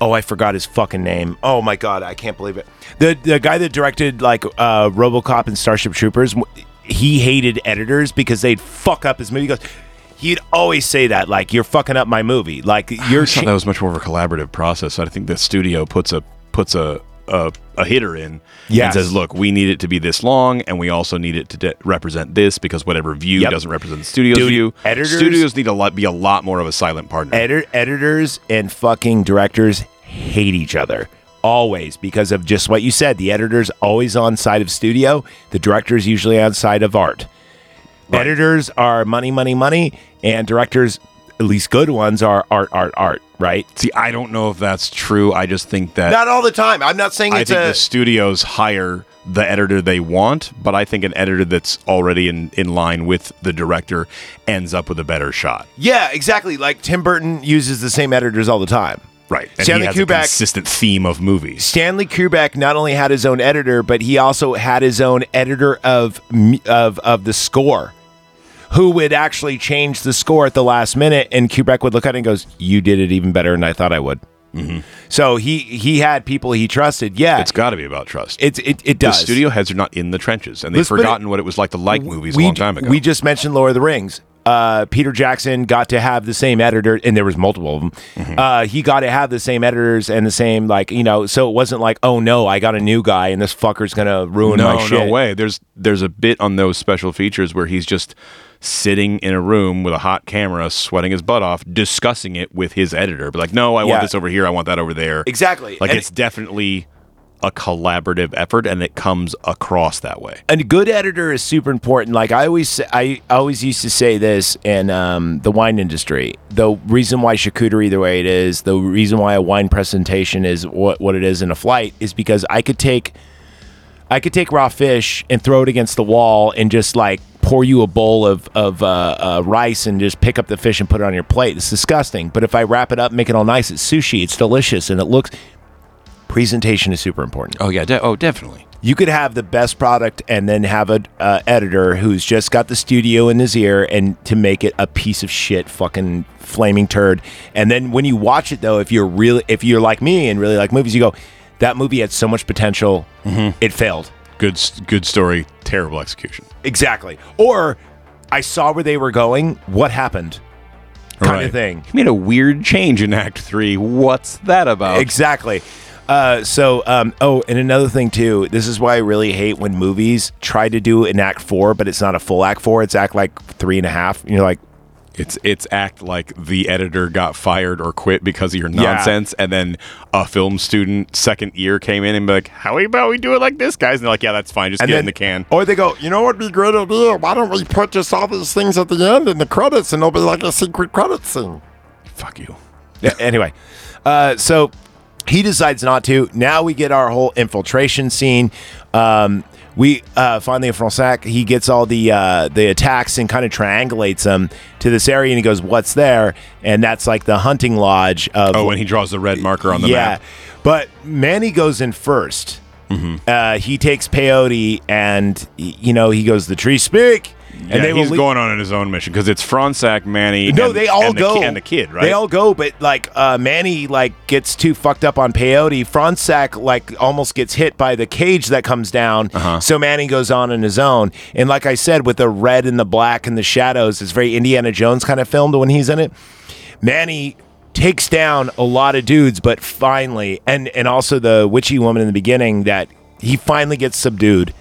oh, I forgot his fucking name. Oh my god, I can't believe it. The the guy that directed like uh, RoboCop and Starship Troopers, he hated editors because they'd fuck up his movie. He goes. He'd always say that, like you're fucking up my movie, like you're. I cha- that was much more of a collaborative process. I think the studio puts a puts a a, a hitter in Yes. and says, "Look, we need it to be this long, and we also need it to de- represent this because whatever view Yep. doesn't represent the studio's Dude, view. editors- studios need to lot, be a lot more of a silent partner. Edi- editors and fucking directors hate each other always because of just what you said. The editor's always on side of studio. The director's usually on side of art. Editors are money, money, money, and directors, at least good ones, are art, art, art. Right? See, I don't know if that's true. I just think that Not all the time. I'm not saying I think a. the studios hire the editor they want, but I think an editor that's already in, in line with the director ends up with a better shot. yeah, exactly. Like Tim Burton uses the same editors all the time. Right. And Stanley he has a Kubrick- consistent theme of movies. Stanley Kubrick not only had his own editor, but he also had his own editor of of of the score, who would actually change the score at the last minute, and Kubrick would look at it and goes, "You did it even better than I thought I would." Mm-hmm. So he he had people he trusted. Yeah, It's got to be about trust. it's it it the does. studio heads are not in the trenches, and they've Let's put it- forgotten what it was like to like movies we, a long time ago. We just mentioned Lord of the Rings. Uh, Peter Jackson got to have the same editor, and there was multiple of them. Mm-hmm. Uh, he got to have the same editors and the same like you know. So it wasn't like, oh no, I got a new guy, and this fucker's gonna ruin no, my shit. no way. There's there's a bit on those special features where he's just sitting in a room with a hot camera, sweating his butt off, discussing it with his editor. But like, no, I Yeah. want this over here. I want that over there. Exactly. Like And- it's definitely a collaborative effort, and it comes across that way. And a good editor is super important. Like I always, I always used to say this in um, the wine industry. The reason why charcuterie the way it is, the reason why a wine presentation is what what it is in a flight, is because I could take, I could take raw fish and throw it against the wall and just like pour you a bowl of of uh, uh, rice and just pick up the fish and put it on your plate. It's disgusting. But if I wrap it up, make it all nice, it's sushi. It's delicious and it looks. Presentation is super important Oh yeah. De- oh, definitely. you could have the best product and then have a uh, editor who's just got the studio in his ear and to make it a piece of shit fucking flaming turd and then when you watch it though if you're really if you're like me and really like movies you go that movie had so much potential it failed Good, good story. Terrible execution. exactly or i saw where they were going what happened kind Right. of thing He made a weird change in Act Three. What's that about? Exactly. Uh, so, um, oh, and another thing too. This is why I really hate when movies try to do an act four, but it's not a full act four. It's act like three and a half. And you're like, It's it's act like the editor got fired or quit because of your Yeah. nonsense, and then a film student second year came in and be like, "How about we do it like this, guys?" And they're like, "Yeah, that's fine. Just get in the can." Or they go, you know what? Would be a great idea. Why don't we put just all these things at the end in the credits and it'll be like a secret credit scene? Fuck you. Yeah, anyway, uh, so he decides not to. Now we get our whole infiltration scene. Um, we uh, finally in Fronsac, he gets all the uh, the attacks and kind of triangulates them to this area, and he goes, "What's there?" And that's like the hunting lodge of Oh, when he draws the red marker on the yeah. map. But Mani goes in 1st Mm-hmm. Uh, he takes peyote, and you know he goes, "The trees speak." And yeah, they he's lea- going on in his own mission because it's Fronsac, Mani. no, and- they all and the go. ki- and the kid, right? They all go, but like uh, Mani like gets too fucked up on peyote. Fronsac like almost gets hit by the cage that comes down. Uh-huh. So Mani goes on in his own. And like I said, with the red and the black and the shadows, it's very Indiana Jones kind of filmed when he's in it. Mani takes down a lot of dudes, but finally, and and also the witchy woman in the beginning that he finally gets subdued.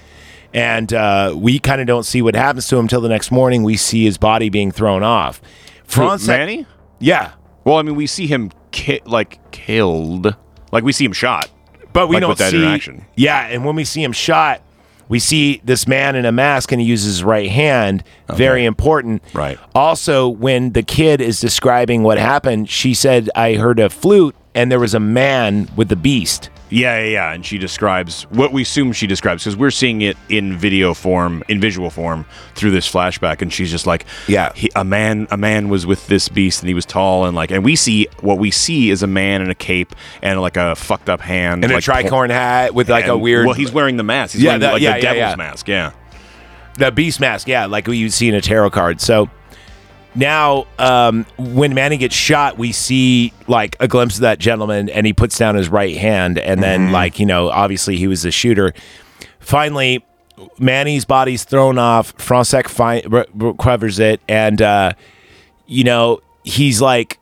And uh, we kind of don't see what happens to him until the next morning. We see his body being thrown off. Franz, Mani? yeah, Well, I mean, we see him ki- like killed. Like we see him shot. but we Like don't see. interaction. Yeah, and when we see him shot, we see this man in a mask and he uses his right hand. Very important. Right. Also, when the kid is describing what happened, she said, "I heard a flute and there was a man with the beast." Yeah, yeah, yeah. And she describes what we assume she describes because we're seeing it in video form, in visual form through this flashback, and she's just like, Yeah. he, a man, a man was with this beast, and he was tall, and like, and we see what we see is a man in a cape and like a fucked up hand And like, a tricorn hat with like a weird Well, he's wearing the mask. He's Yeah, wearing that- like yeah, the yeah, devil's yeah. mask. Yeah. the beast mask, yeah, like you'd see in a tarot card. So now, um, when Mani gets shot, we see like a glimpse of that gentleman, and he puts down his right hand, and then like you know, obviously he was the shooter. Finally, Mani's body's thrown off. Fronsac fi- re- recovers it, and uh, you know he's like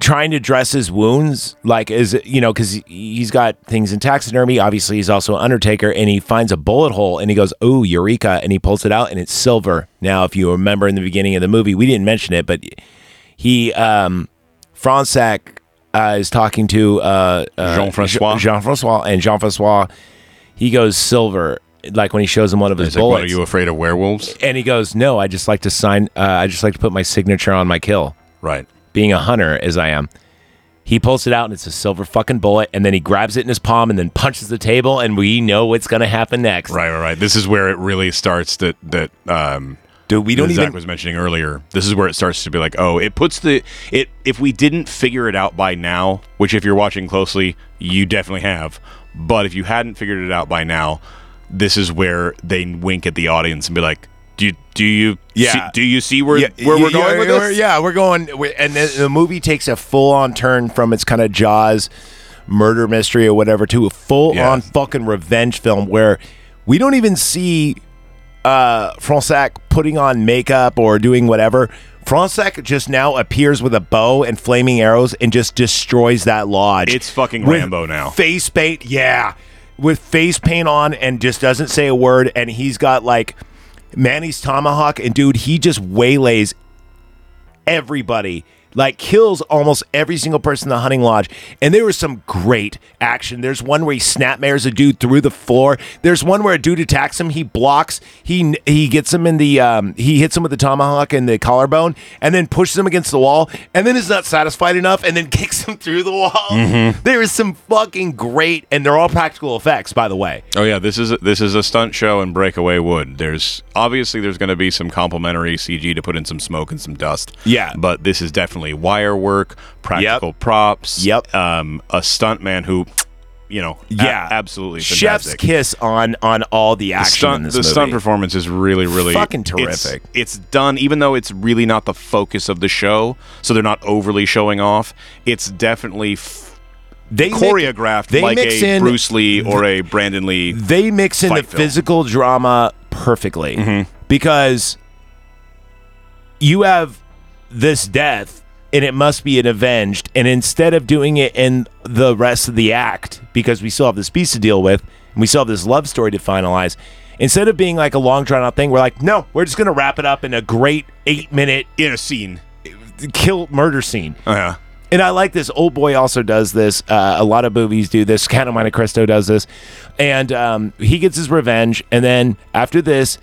trying to dress his wounds like is you know because he's got things in taxidermy obviously he's also an undertaker and he finds a bullet hole and he goes oh eureka and he pulls it out and it's silver now if you remember in the beginning of the movie we didn't mention it but he um Fronsac uh, is talking to uh, uh Jean-François. Jean-François and Jean-François he goes silver like when he shows him one of his He's like, what bullets are you afraid of werewolves? and he goes no I just like to sign uh, I just like to put my signature on my kill Right. Being a hunter as I am, he pulls it out and it's a silver fucking bullet, and then he grabs it in his palm and then punches the table, and we know what's gonna happen next. Right, right, right. This is where it really starts that that um Dude, we don't that Zach even. was mentioning earlier. This is where it starts to be like, oh, it puts the it. If we didn't figure it out by now, which if you're watching closely, you definitely have. But if you hadn't figured it out by now, this is where they wink at the audience and be like, do you do you Yeah. see, do you see where Yeah, where we're yeah, going with we're- this? Yeah, we're going, we and the, the movie takes a full-on turn from its kind of Jaws murder mystery or whatever to a full-on Yeah. fucking revenge film where we don't even see uh Fronsac putting on makeup or doing whatever. Fronsac just now appears with a bow and flaming arrows and just destroys that lodge. It's fucking With Rambo now. Face paint, yeah. With face paint on and just doesn't say a word. And he's got like Mani's tomahawk. And dude, he just waylays everybody. Like kills almost every single person in the hunting lodge, and there was some great action. There's one where he snapmares a dude through the floor. There's one where a dude attacks him. He blocks. He he gets him in the um, he hits him with the tomahawk and the collarbone, and then pushes him against the wall. And then is not satisfied enough, and then kicks him through the wall. There is some fucking great, and they're all practical effects, by the way. Oh yeah, this is a, this is a stunt show in Breakaway Wood. There's obviously there's going to be some complementary CG to put in some smoke and some dust. Yeah. but this is definitely wire work, practical props. Yep. Um, a stunt man who, you know, a- Yeah, absolutely Chef's kiss on on all the The action in this the movie. stunt performance is really, really Fucking terrific. It's, done, even though it's really not the focus of the show, so they're not overly showing off. It's definitely f- they mix- choreographed they like mix a in- Bruce Lee or a Brandon Lee. they mix in the film. physical drama perfectly Mm-hmm. because you have this death and it must be an avenged and instead of doing it in the rest of the act because we still have this piece to deal with and we still have this love story to finalize instead of being like a long drawn out thing we're like no we're just gonna wrap it up in a great eight minute In a scene. kill murder scene Oh, yeah. and I like this. Old Boy also does this. Uh, a lot of movies do this. Count of Monte Cristo does this, and um, he gets his revenge. And then after this,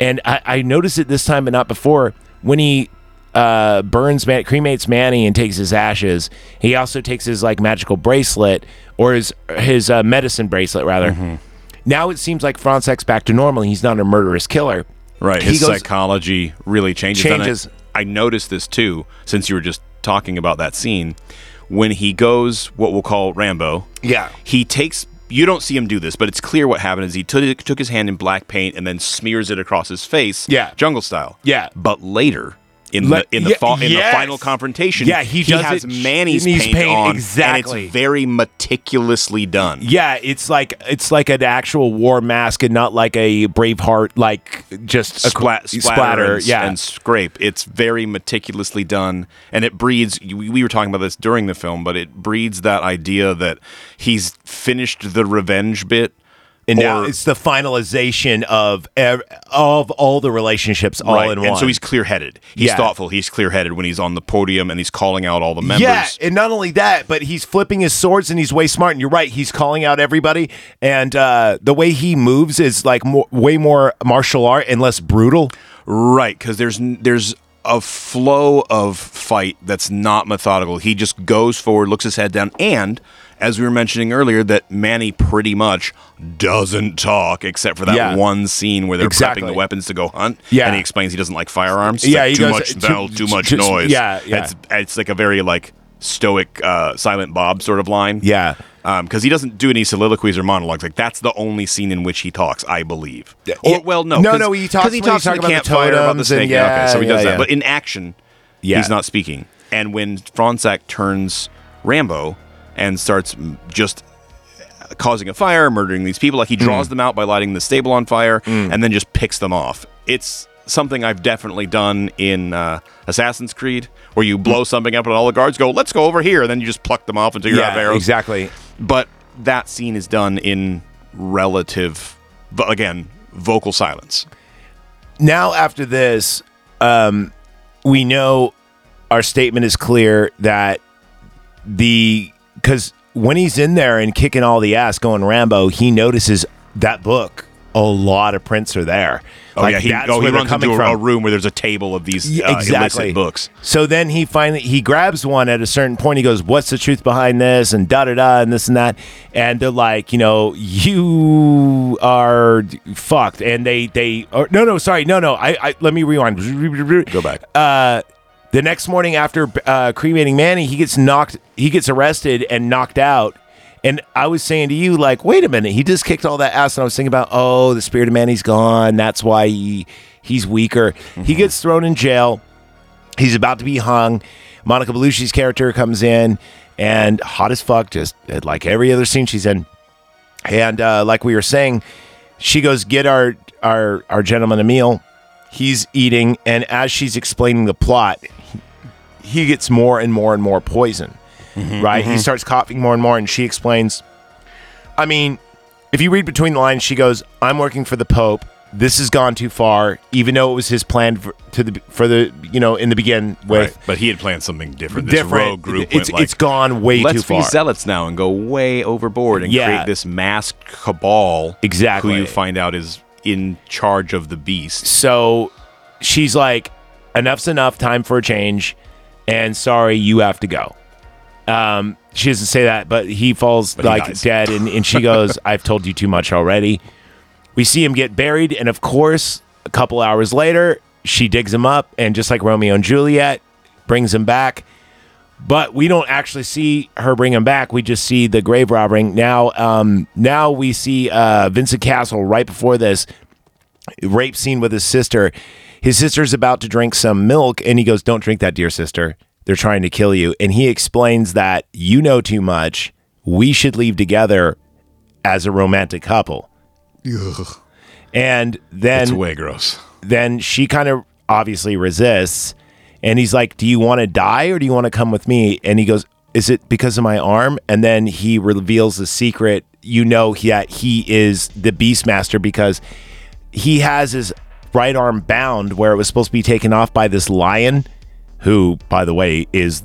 and I, I noticed it this time, but not before. When he uh, burns, man, cremates Mani and takes his ashes, he also takes his like magical bracelet or his his uh, medicine bracelet rather. Now it seems like Fronsac's back to normal. He's not a murderous killer. Right. He His goes- psychology really changes. And I- Changes. I, noticed this too, since you were just talking about that scene. When he goes, what we'll call Rambo, Yeah. he takes. You don't see him do this, but it's clear what happened is he took took his hand in black paint and then smears it across his face, Yeah. jungle style. Yeah. But later, in the in the yeah, fa- in yes. the final confrontation. Yeah, he does has it- Mani's paint, paint, on, exactly. and it's very meticulously done. Yeah, it's like it's like an actual war mask and not like a Braveheart like just a Splat, cr- splatter, and, yeah. and scrape. It's very meticulously done, and it breeds. We were talking about this during the film, but it breeds that idea that he's finished the revenge bit, and now or- it's the finalization of ev- of all the relationships all right, in one. and so he's clear-headed. He's Yeah. thoughtful. He's clear-headed when he's on the podium and he's calling out all the members. Yeah, and not only that, but he's flipping his swords and he's way smart. And you're right, he's calling out everybody, and uh, the way he moves is like more, way more martial art and less brutal. Right, because there's there's a flow of fight that's not methodical. He just goes forward, looks his head down, and as we were mentioning earlier, that Mani pretty much doesn't talk except for that Yeah. one scene where they're Exactly. prepping the weapons to go hunt. Yeah. and he explains he doesn't like firearms. It's Yeah, like, too goes, much too- too, much too- noise. yeah, yeah. It's it's like a very like stoic, uh, silent Bob sort of line. Yeah. because he doesn't do any soliloquies or monologues. Like that's the only scene in which he talks, I believe. Or well, no, No, no, he talks he talks in talking the about the campfire about the snake. yeah, okay, so he yeah, does yeah. that. But in action, Yeah. he's not speaking. And when Fronsac turns Rambo and starts mm, just causing a fire, murdering these people, like he Hmm. draws them out by lighting the stable on fire, and then just picks them off. It's something I've definitely done in uh, Assassin's Creed, where you blow something up and all the guards go, "Let's go over here," and then you just pluck them off until you're out of yeah, arrows exactly. but that scene is done in relative but again vocal silence now after this, um, we know our statement is clear that the because when he's in there and kicking all the ass, going Rambo, he notices that book. A lot of prints are there. oh Like, yeah he, that's oh, he where they're runs into coming a, a from. room where there's a table of these uh, illicit books So then he finally he grabs one at a certain point. He goes, "What's the truth behind this?" and da da da and this and that. And they're like, you know, you are fucked. And they they or, no no sorry no no I, I let me rewind. Go back. Uh, the next morning after uh, cremating Mani, he gets knocked. He gets arrested and knocked out. And I was saying to you, like, wait a minute, he just kicked all that ass. And I was thinking about, oh, the spirit of Mani's gone. That's why he, he's weaker. He gets thrown in jail. He's about to be hung. Monica Bellucci's character comes in and hot as fuck, just like every other scene she's in. And uh, like we were saying, she goes get our our our gentleman a meal. He's eating, and as she's explaining the plot, he gets more and more and more poison. Mm-hmm, right? He mm-hmm. starts coughing more and more, and she explains. I mean, if you read between the lines, she goes, "I'm working for the Pope. This has gone too far, even though it was his plan for, to the for the you know in the begin with right. but he had planned something different this different. rogue group it's like, it's gone way too far. let's be zealots now and go way overboard and Yeah. create this masked cabal Exactly. who you find out is in charge of the beast So she's like, enough's enough, time for a change, and sorry, you have to go. Um, she doesn't say that, but he falls he like dies. dead, and, and she goes, I've told you too much already. We see him get buried, and of course, a couple hours later, she digs him up, and just like Romeo and Juliet, brings him back. But we don't actually see her bring him back. We just see the grave robbing. Now, um, now we see uh, Vincent Cassel right before this rape scene with his sister. His sister's about to drink some milk, and he goes, "Don't drink that, dear sister. They're trying to kill you." And he explains that you know too much. We should leave together as a romantic couple. Ugh. And then it's way gross then she kind of obviously resists and he's like do you want to die or do you want to come with me and he goes is it because of my arm and then he reveals the secret you know that he is the beastmaster because he has his right arm bound where it was supposed to be taken off by this lion who by the way is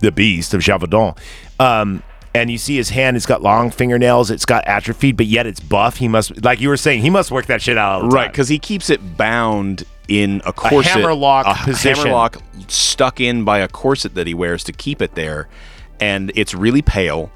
the beast of Gévaudan. Um, and you see his hand, it's got long fingernails, it's got atrophied, but yet it's buff. He must, like you were saying, he must work that shit out. right because he keeps it bound in a corset a hammerlock a position. hammerlock stuck in by a corset that he wears to keep it there and it's really pale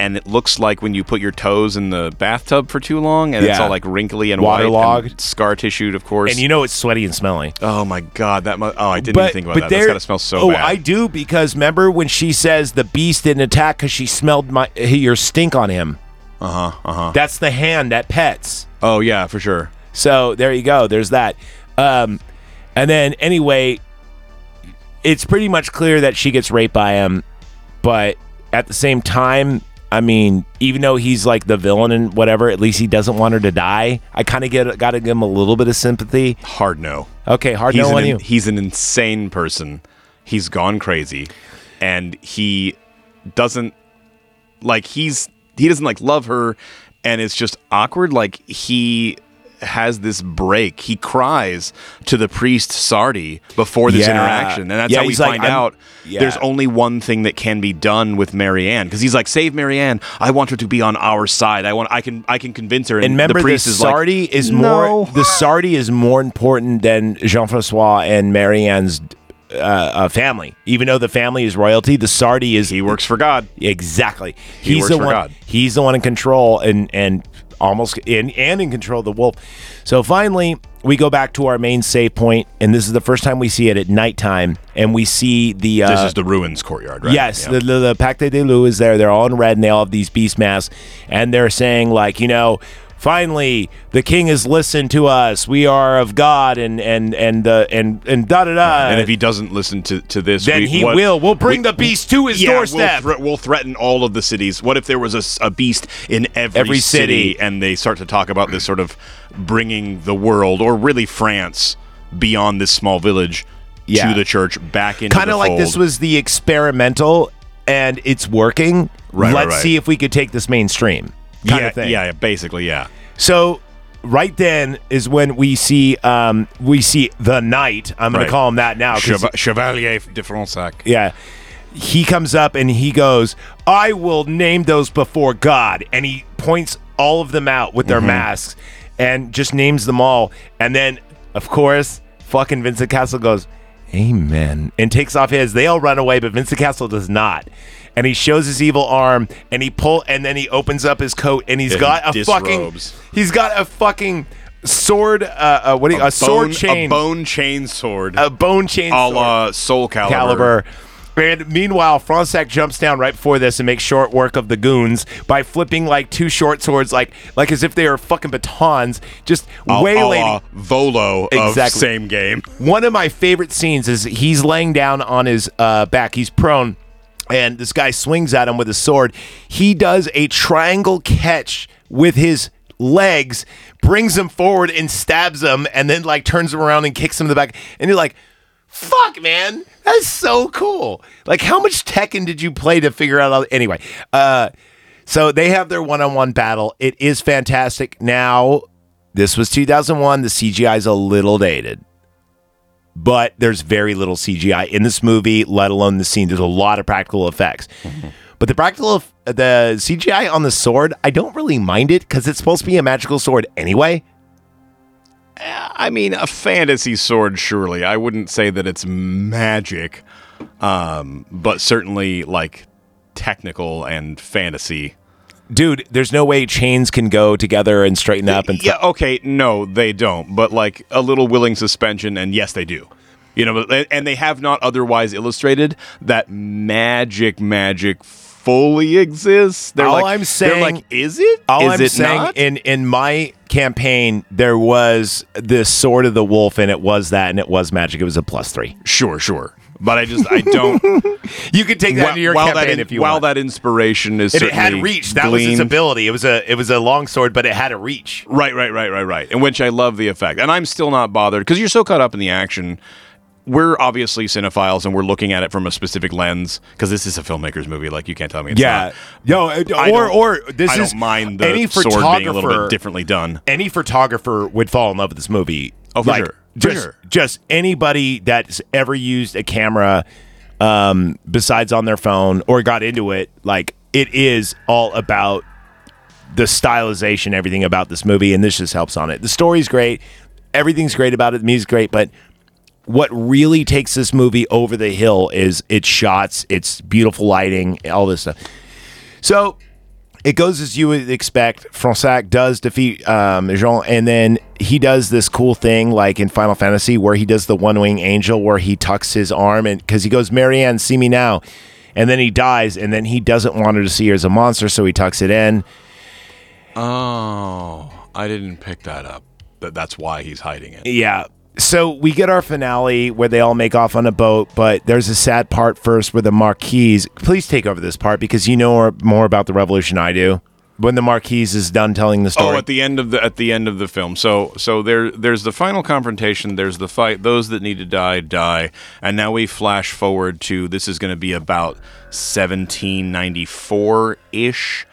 and it looks like when you put your toes in the bathtub for too long and it's Yeah. all like wrinkly and white Waterlogged. and scar tissued of course And you know it's sweaty and smelly. oh my god that mu- oh i didn't even think about that That's gotta smell so oh, bad I do because remember when she says the beast didn't attack because she smelled my your stink on him. uh-huh uh-huh That's the hand that pets. oh yeah for sure So there you go. There's that. Um, and then anyway, it's pretty much clear that she gets raped by him, but at the same time, I mean, even though he's like the villain and whatever, at least he doesn't want her to die. I kind of get got to give him a little bit of sympathy. Hard no. Okay, hard He's no on you. he's an insane person. He's gone crazy, and he doesn't like he's he doesn't like love her, and it's just awkward. Like he has this break. He cries to the priest Sardi before this Yeah. interaction, and that's Yeah, how we like, find I'm- out Yeah. there's only one thing that can be done with Marianne because he's like, save Marianne. I want her to be on our side. I want I can I can convince her. And, And remember, the the, priest is like, Sardi is "No." more the Sardi is more important than Jean Francois and Marianne's uh, uh, family. Even though the family is royalty, the Sardi is he works for God. exactly. He he's works the for one. God. He's the one in control and and almost in and in control of the wolf. So finally, we go back to our main save point, and this is the first time we see it at nighttime, and we see the. Uh, This is the ruins courtyard, right? Yes, Yeah. the, the, the Pacte des Loups is there. They're all in red and they all have these beast masks. And they're saying, like, you know, finally the king has listened to us. We are of God and and and uh, and and da da da. and if he doesn't listen to, to this, then we, he what- will. We'll bring we- the beast to his yeah, doorstep. We'll, thre- we'll threaten all of the cities. What if there was a beast in every, Every city. and they start to talk about this sort of bringing the world, or really France, beyond this small village Yeah. to the church, back into kind of like this was the experimental and it's working. Right, right, Let's right. see if we could take this mainstream. Kind yeah, of thing. yeah, basically, yeah. So right then is when we see um we see the knight. I'm going Right. to call him that now Cheva- Chevalier de Fronsac. Yeah. He comes up and he goes, I will name those before God. And he points all of them out with Mm-hmm. their masks and just names them all. And then, of course, fucking Vincent Cassel goes, Amen. And takes off his. They all run away, but Vincent Cassel does not. And he shows his evil arm and he pull and then he opens up his coat and he's Yeah, got he a fucking disrobes. he's got a fucking sword uh, uh what do you, a, sword bone, chain a bone chain sword, a bone chain a la Soul Calibur. caliber. And meanwhile, Fronsac jumps down right before this and makes short work of the goons by flipping like two short swords, like like as if they are fucking batons, just A- a waylaying. la Volo of Exactly. same game. One of my favorite scenes is he's laying down on his uh, back, he's prone, and this guy swings at him with a sword. He does a triangle catch with his legs, brings him forward and stabs him, and then like turns him around and kicks him in the back. And you're like, fuck, man, that's so cool. Like, how much Tekken did you play to figure out all anyway? Uh, so they have their one-on-one battle. It is fantastic. Now, this was 2001. The CGI is a little dated but there's very little CGI in this movie, let alone the scene. There's a lot of practical effects. But the practical, the CGI on the sword, I don't really mind it because it's supposed to be a magical sword anyway. I mean, a fantasy sword, surely. I wouldn't say that it's magic, um, but certainly like technical and fantasy. Dude, there's no way chains can go together and straighten up and yeah, okay, no, they don't. But like a little willing suspension, and yes, they do. You know, and they have not otherwise illustrated that magic, magic fully exists. They're All like, I'm saying, they're like, is it? All Is I'm it saying not? in in my campaign, there was this sword of the wolf, and it was that, and it was magic. It was a plus three. sure, sure. But I just, I don't. You could take that while, into your campaign that in- if you want while want. that inspiration is and it had reach. That was its ability. It was a it was a long sword, but it had a reach. Right, right, right, right, right. And which I love the effect. And I'm still not bothered because you're so caught up in the action. We're obviously cinephiles and we're looking at it from a specific lens because this is a filmmaker's movie. Like you can't tell me it's Yeah. not. Yo, I uh, or or this I is don't mind the any sword photographer being a little bit differently done. Any photographer would fall in love with this movie. Oh, for Like, sure. Just sure. just anybody that's ever used a camera um besides on their phone or got into it, like it is all about the stylization, everything about this movie, and this just helps on it. The story's great, everything's great about it, the music's great, but what really takes this movie over the hill is its shots, its beautiful lighting, all this stuff. So it goes as you would expect. Fronsac does defeat um, Jean, and then he does this cool thing like in Final Fantasy where he does the one wing angel where he tucks his arm and because he goes, Marianne, see me now. And then he dies, and then he doesn't want her to see her as a monster, so he tucks it in. Oh, I didn't pick that up. That that's why he's hiding it. Yeah. So we get our finale where they all make off on a boat, but there's a sad part first where the Marquise. Please take over this part because you know more- about the revolution I do. When the Marquise is done telling the story, Oh, at the end of the at the end of the film. So so there there's the final confrontation. There's the fight. Those that need to die die. And now we flash forward to this is going to be about 1794 ish.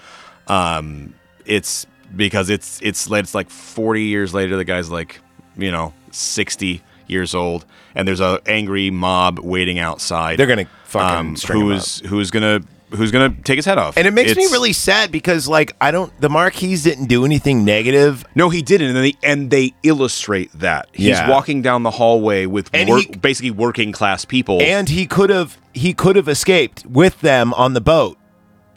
Um, it's because it's it's it's like 40 years later. The guy's like you know 60 years old, and there's a angry mob waiting outside. They're gonna fucking um, string him who's who's gonna who's gonna take his head off. and it makes me really sad because like I don't. The Marquise didn't do anything negative. No, he didn't, and they and they illustrate that he's Yeah. walking down the hallway with work, he- basically working class people. and he could have he could have escaped with them on the boat.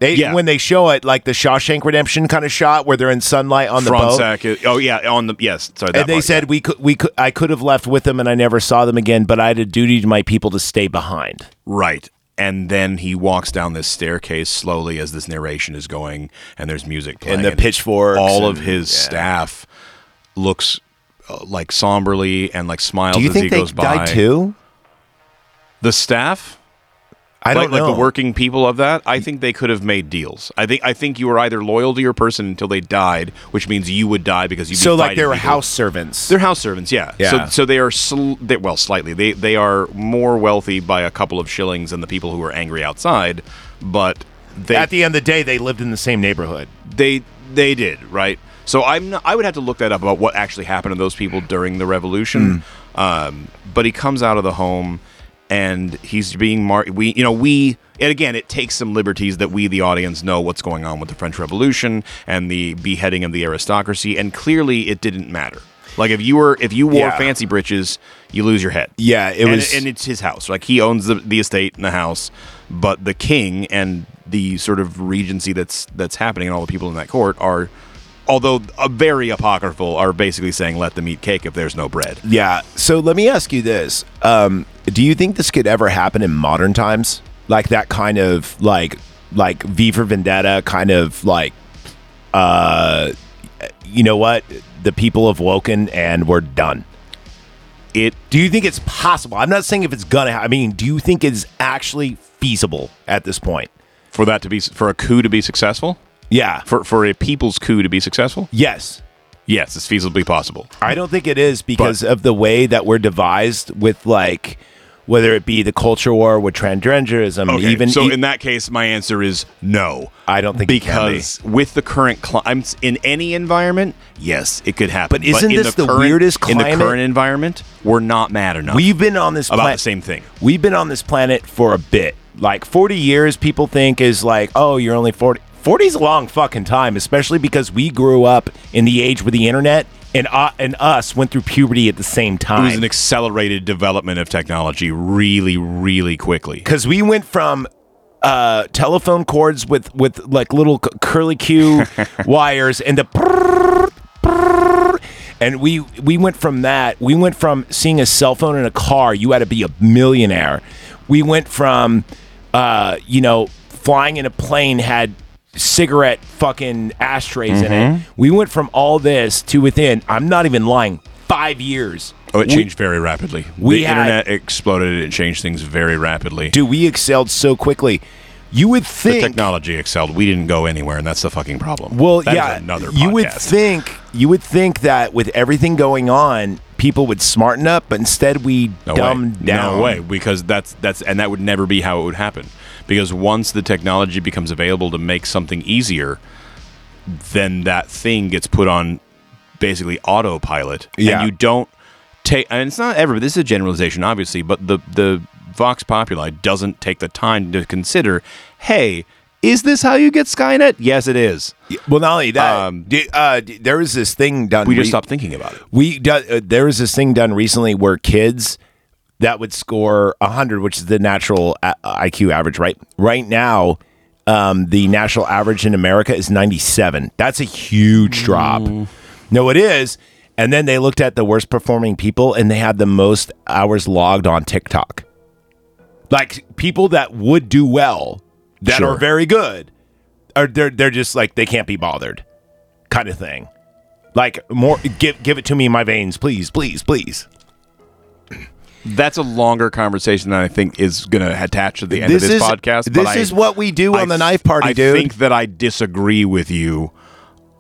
They Yeah. when they show it like the Shawshank Redemption kind of shot where they're in sunlight on the boat. Fronsac, is- oh yeah, on the yes, sorry. That And they part, said we could we could I could have left with them and I never saw them again, but I had a duty to my people to stay behind. right, and then he walks down this staircase slowly as this narration is going, and there's music playing, And the pitchforks All of his yeah. staff looks uh, like somberly and like smiles Do you as he think they goes by. died too? The staff. I like, don't know. like the working people of that, I think they could have made deals. I think I think you were either loyal to your person until they died, which means you would die because you. so like they were house servants. They're house servants, yeah. Yeah. So so they are sl- they, well slightly. They they are more wealthy by a couple of shillings than the people who are angry outside, but they At the end of the day, they lived in the same neighborhood. they they did right. So I'm not, I would have to look that up about what actually happened to those people during the revolution. Um, but he comes out of the home and he's being mar- we you know we and again it takes some liberties that we the audience know what's going on with the French Revolution and the beheading of the aristocracy and clearly it didn't matter. Like if you were if you wore Yeah. fancy breeches, you lose your head. Yeah, it and, was- and it's his house. Like he owns the, the estate and the house, but the king and the sort of regency that's that's happening and all the people in that court are, although uh, very apocryphal, are basically saying let them eat cake if there's no bread. Yeah. So let me ask you this: um, Do you think this could ever happen in modern times? Like that kind of like like V for Vendetta kind of like uh you know what? The people have woken and we're done. It Do you think it's possible? I'm not saying if it's gonna happen. I mean, do you think it's actually feasible at this point? for that to be for a coup to be successful, Yeah. for for a people's coup to be successful. Yes. Yes, it's feasibly possible. I don't think it is because of the way that we're devised with like whether it be the culture war with transgenderism, Okay, even so e- in that case, my answer is no. I don't think it can be. because with the current climate in any environment, yes, it could happen. But isn't in this the current, weirdest in the current environment? We're not mad enough. We've been on this about planet. the same thing. We've been on this planet for a bit. Like 40 years, people think is like, oh, you're only 40. 40 is a long fucking time, especially because we grew up in the age with the internet and uh, and us went through puberty at the same time. It was an accelerated development of technology, really, really quickly. Because we went from uh, telephone cords with with like little c- curly Q wires and the and we we went from that. We went from seeing a cell phone in a car. You had to be a millionaire. We went from uh, you know flying in a plane had cigarette fucking ashtrays in it. Mm-hmm. We went from all this to within. I'm not even lying. Five years. Oh, it We- changed very rapidly. we the had- internet exploded. It changed things very rapidly. Dude, we excelled so quickly. You would the think technology excelled. We didn't go anywhere, and that's the fucking problem. Well, That yeah, another. Podcast. you would think you would think that with everything going on, people would smarten up, but instead we No dumbed way. down. No way, because that's that's and that would never be how it would happen. Because once the technology becomes available to make something easier, then that thing gets put on basically autopilot, Yeah. and you don't take. And it's not ever. This is a generalization, obviously, but the the Vox Populi doesn't take the time to consider. Hey, is this how you get Skynet? Yes, it is. Well, not only that, Um, d- uh, d- there was this thing done. We just re- stopped thinking about it. We do, uh, there was this thing done recently where kids that would score 100, which is the natural uh, IQ average, right? Right now, um, the national average in America is 97. That's a huge drop. No, it is. And then they looked at the worst performing people and they had the most hours logged on TikTok. Like people that would do well, that Sure. are very good, are they're they're just like they can't be bothered, kind of thing. Like more, give give it to me in my veins, please, please, please. That's a longer conversation than I think is going to attach to the end of this is podcast. This but I- is what we do I on the th- knife party, I dude. think that I disagree with you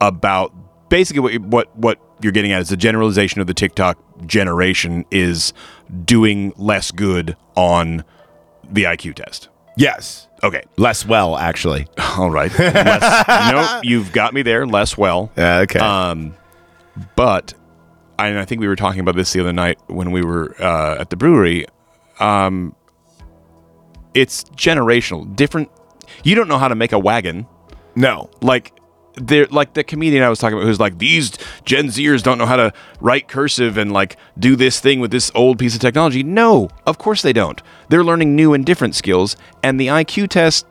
about basically what what what you're getting at is the generalization of the TikTok generation is doing less good on the IQ test. yes, Okay, less well actually. all right. Less, no, you've got me there. Less well. Yeah, okay. Um, but I, and I think we were talking about this the other night when we were uh, at the brewery. Um, it's generational. Different. You don't know how to make a wagon. no, Like they're like the comedian I was talking about who's like these Gen Zers don't know how to write cursive and like do this thing with this old piece of technology. No, of course they don't. They're learning new and different skills, and the IQ test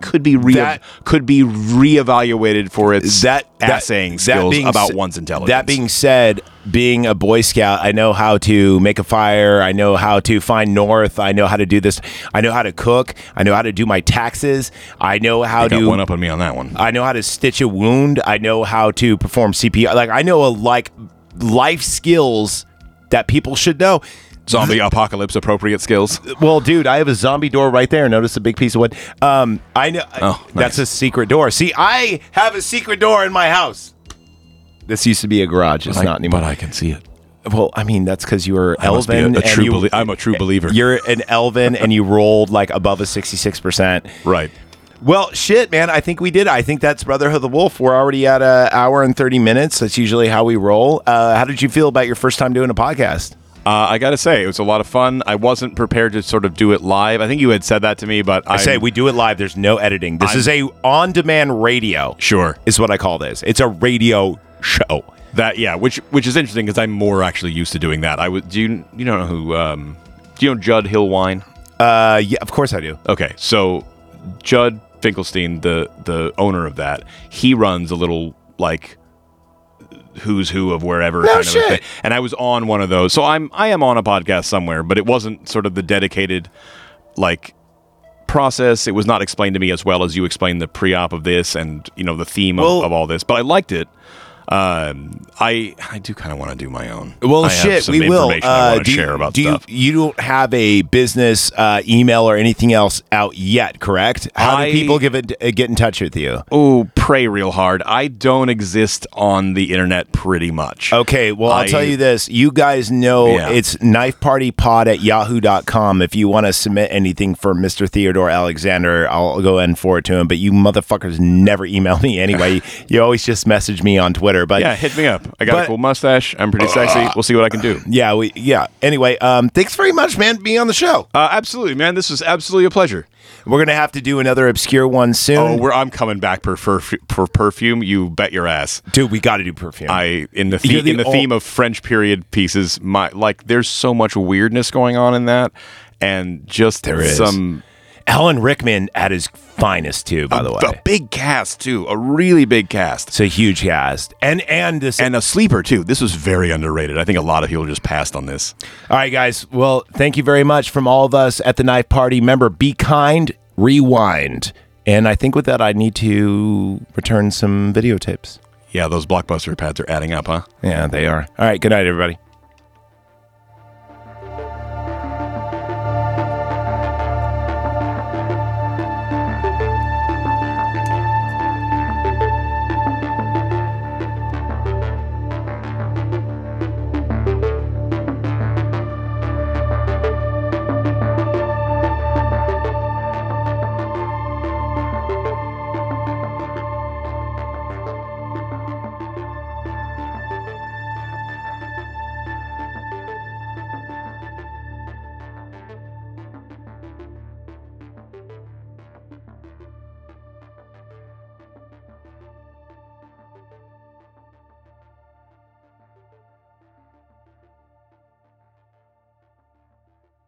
could be re- That- could be reevaluated for its that that- assaying that skills being about one's intelligence. That being said, being a Boy Scout, I know how to make a fire. I know how to find north. I know how to do this. I know how to cook. I know how to do my taxes. I know how to one up on me on that one. I know how to stitch a wound. I know how to perform CPR. Like I know a, like life skills that people should know. Zombie apocalypse appropriate skills. Well, dude, I have a zombie door right there. Notice a big piece of wood. Um, I know Oh, that's a secret door. See, I have a secret door in my house. This used to be a garage. It's not anymore. But I can see it. well, I mean, that's because you were I must be a, elven. a and true you, belie- I'm a true believer. You're an elven, and you rolled like above a sixty-six percent. right. Well, shit, man. I think we did. I think that's Brotherhood of the Wolf. We're already at an hour and thirty minutes. That's usually how we roll. Uh, how did you feel about your first time doing a podcast? Uh, I got to say, it was a lot of fun. I wasn't prepared to sort of do it live. I think you had said that to me, but I say we do it live. There's no editing. This I'm- is a on-demand radio. sure is what I call this. It's a radio show. that yeah, which which is interesting because I'm more actually used to doing that. I would do you you don't know who um, do you know Judd Hillwine? Uh, yeah, of course I do. Okay, so Judd Finkelstein, the the owner of that, he runs a little like who's who of wherever kind of a shit. thing. And I was on one of those. So I'm I am on a podcast somewhere, but it wasn't sort of the dedicated like process. It was not explained to me as well as you explained the pre-op of this and you know the theme Well- of, of all this. But I liked it. Um, I I do kind of want to do my own. Well, I shit, we will. I Uh, do share you, about do. You, you don't have a business uh, email or anything else out yet, correct? How I- do people give it, uh, get in touch with you? Oh, pray real hard. I don't exist on the internet pretty much. Okay, well, I'll tell you this. You guys know Yeah. it's knifepartypod at yahoo.com. If you want to submit anything for Mr. Theodore Alexander, I'll go and forward to him. But you motherfuckers never email me anyway. you always just message me on Twitter. But Yeah, hit me up. I got But- a cool mustache. I'm pretty sexy. We'll see what I can do. yeah, we, yeah. Anyway, um, thanks very much, man, for being on the show. Uh, absolutely, man. This was absolutely a pleasure. We're going to have to do another obscure one soon. Oh, we're, I'm coming back for, for for perfume. You bet your ass. Dude, we got to do perfume. I in the, the in the theme of French period pieces. My like, there's so much weirdness going on in that, and just There is. some Alan Rickman at his finest, too, by the way. a big cast too, a really big cast, It's a huge cast. And, and this. and a sleeper too. This was very underrated. I think a lot of people just passed on this. All right, guys. Well, thank you very much from all of us at the Knife Party. Remember, be kind, rewind. And I think with that, I need to return some videotapes. Yeah, those blockbuster pads are adding up, huh? Yeah, they are. All right. Good night, everybody.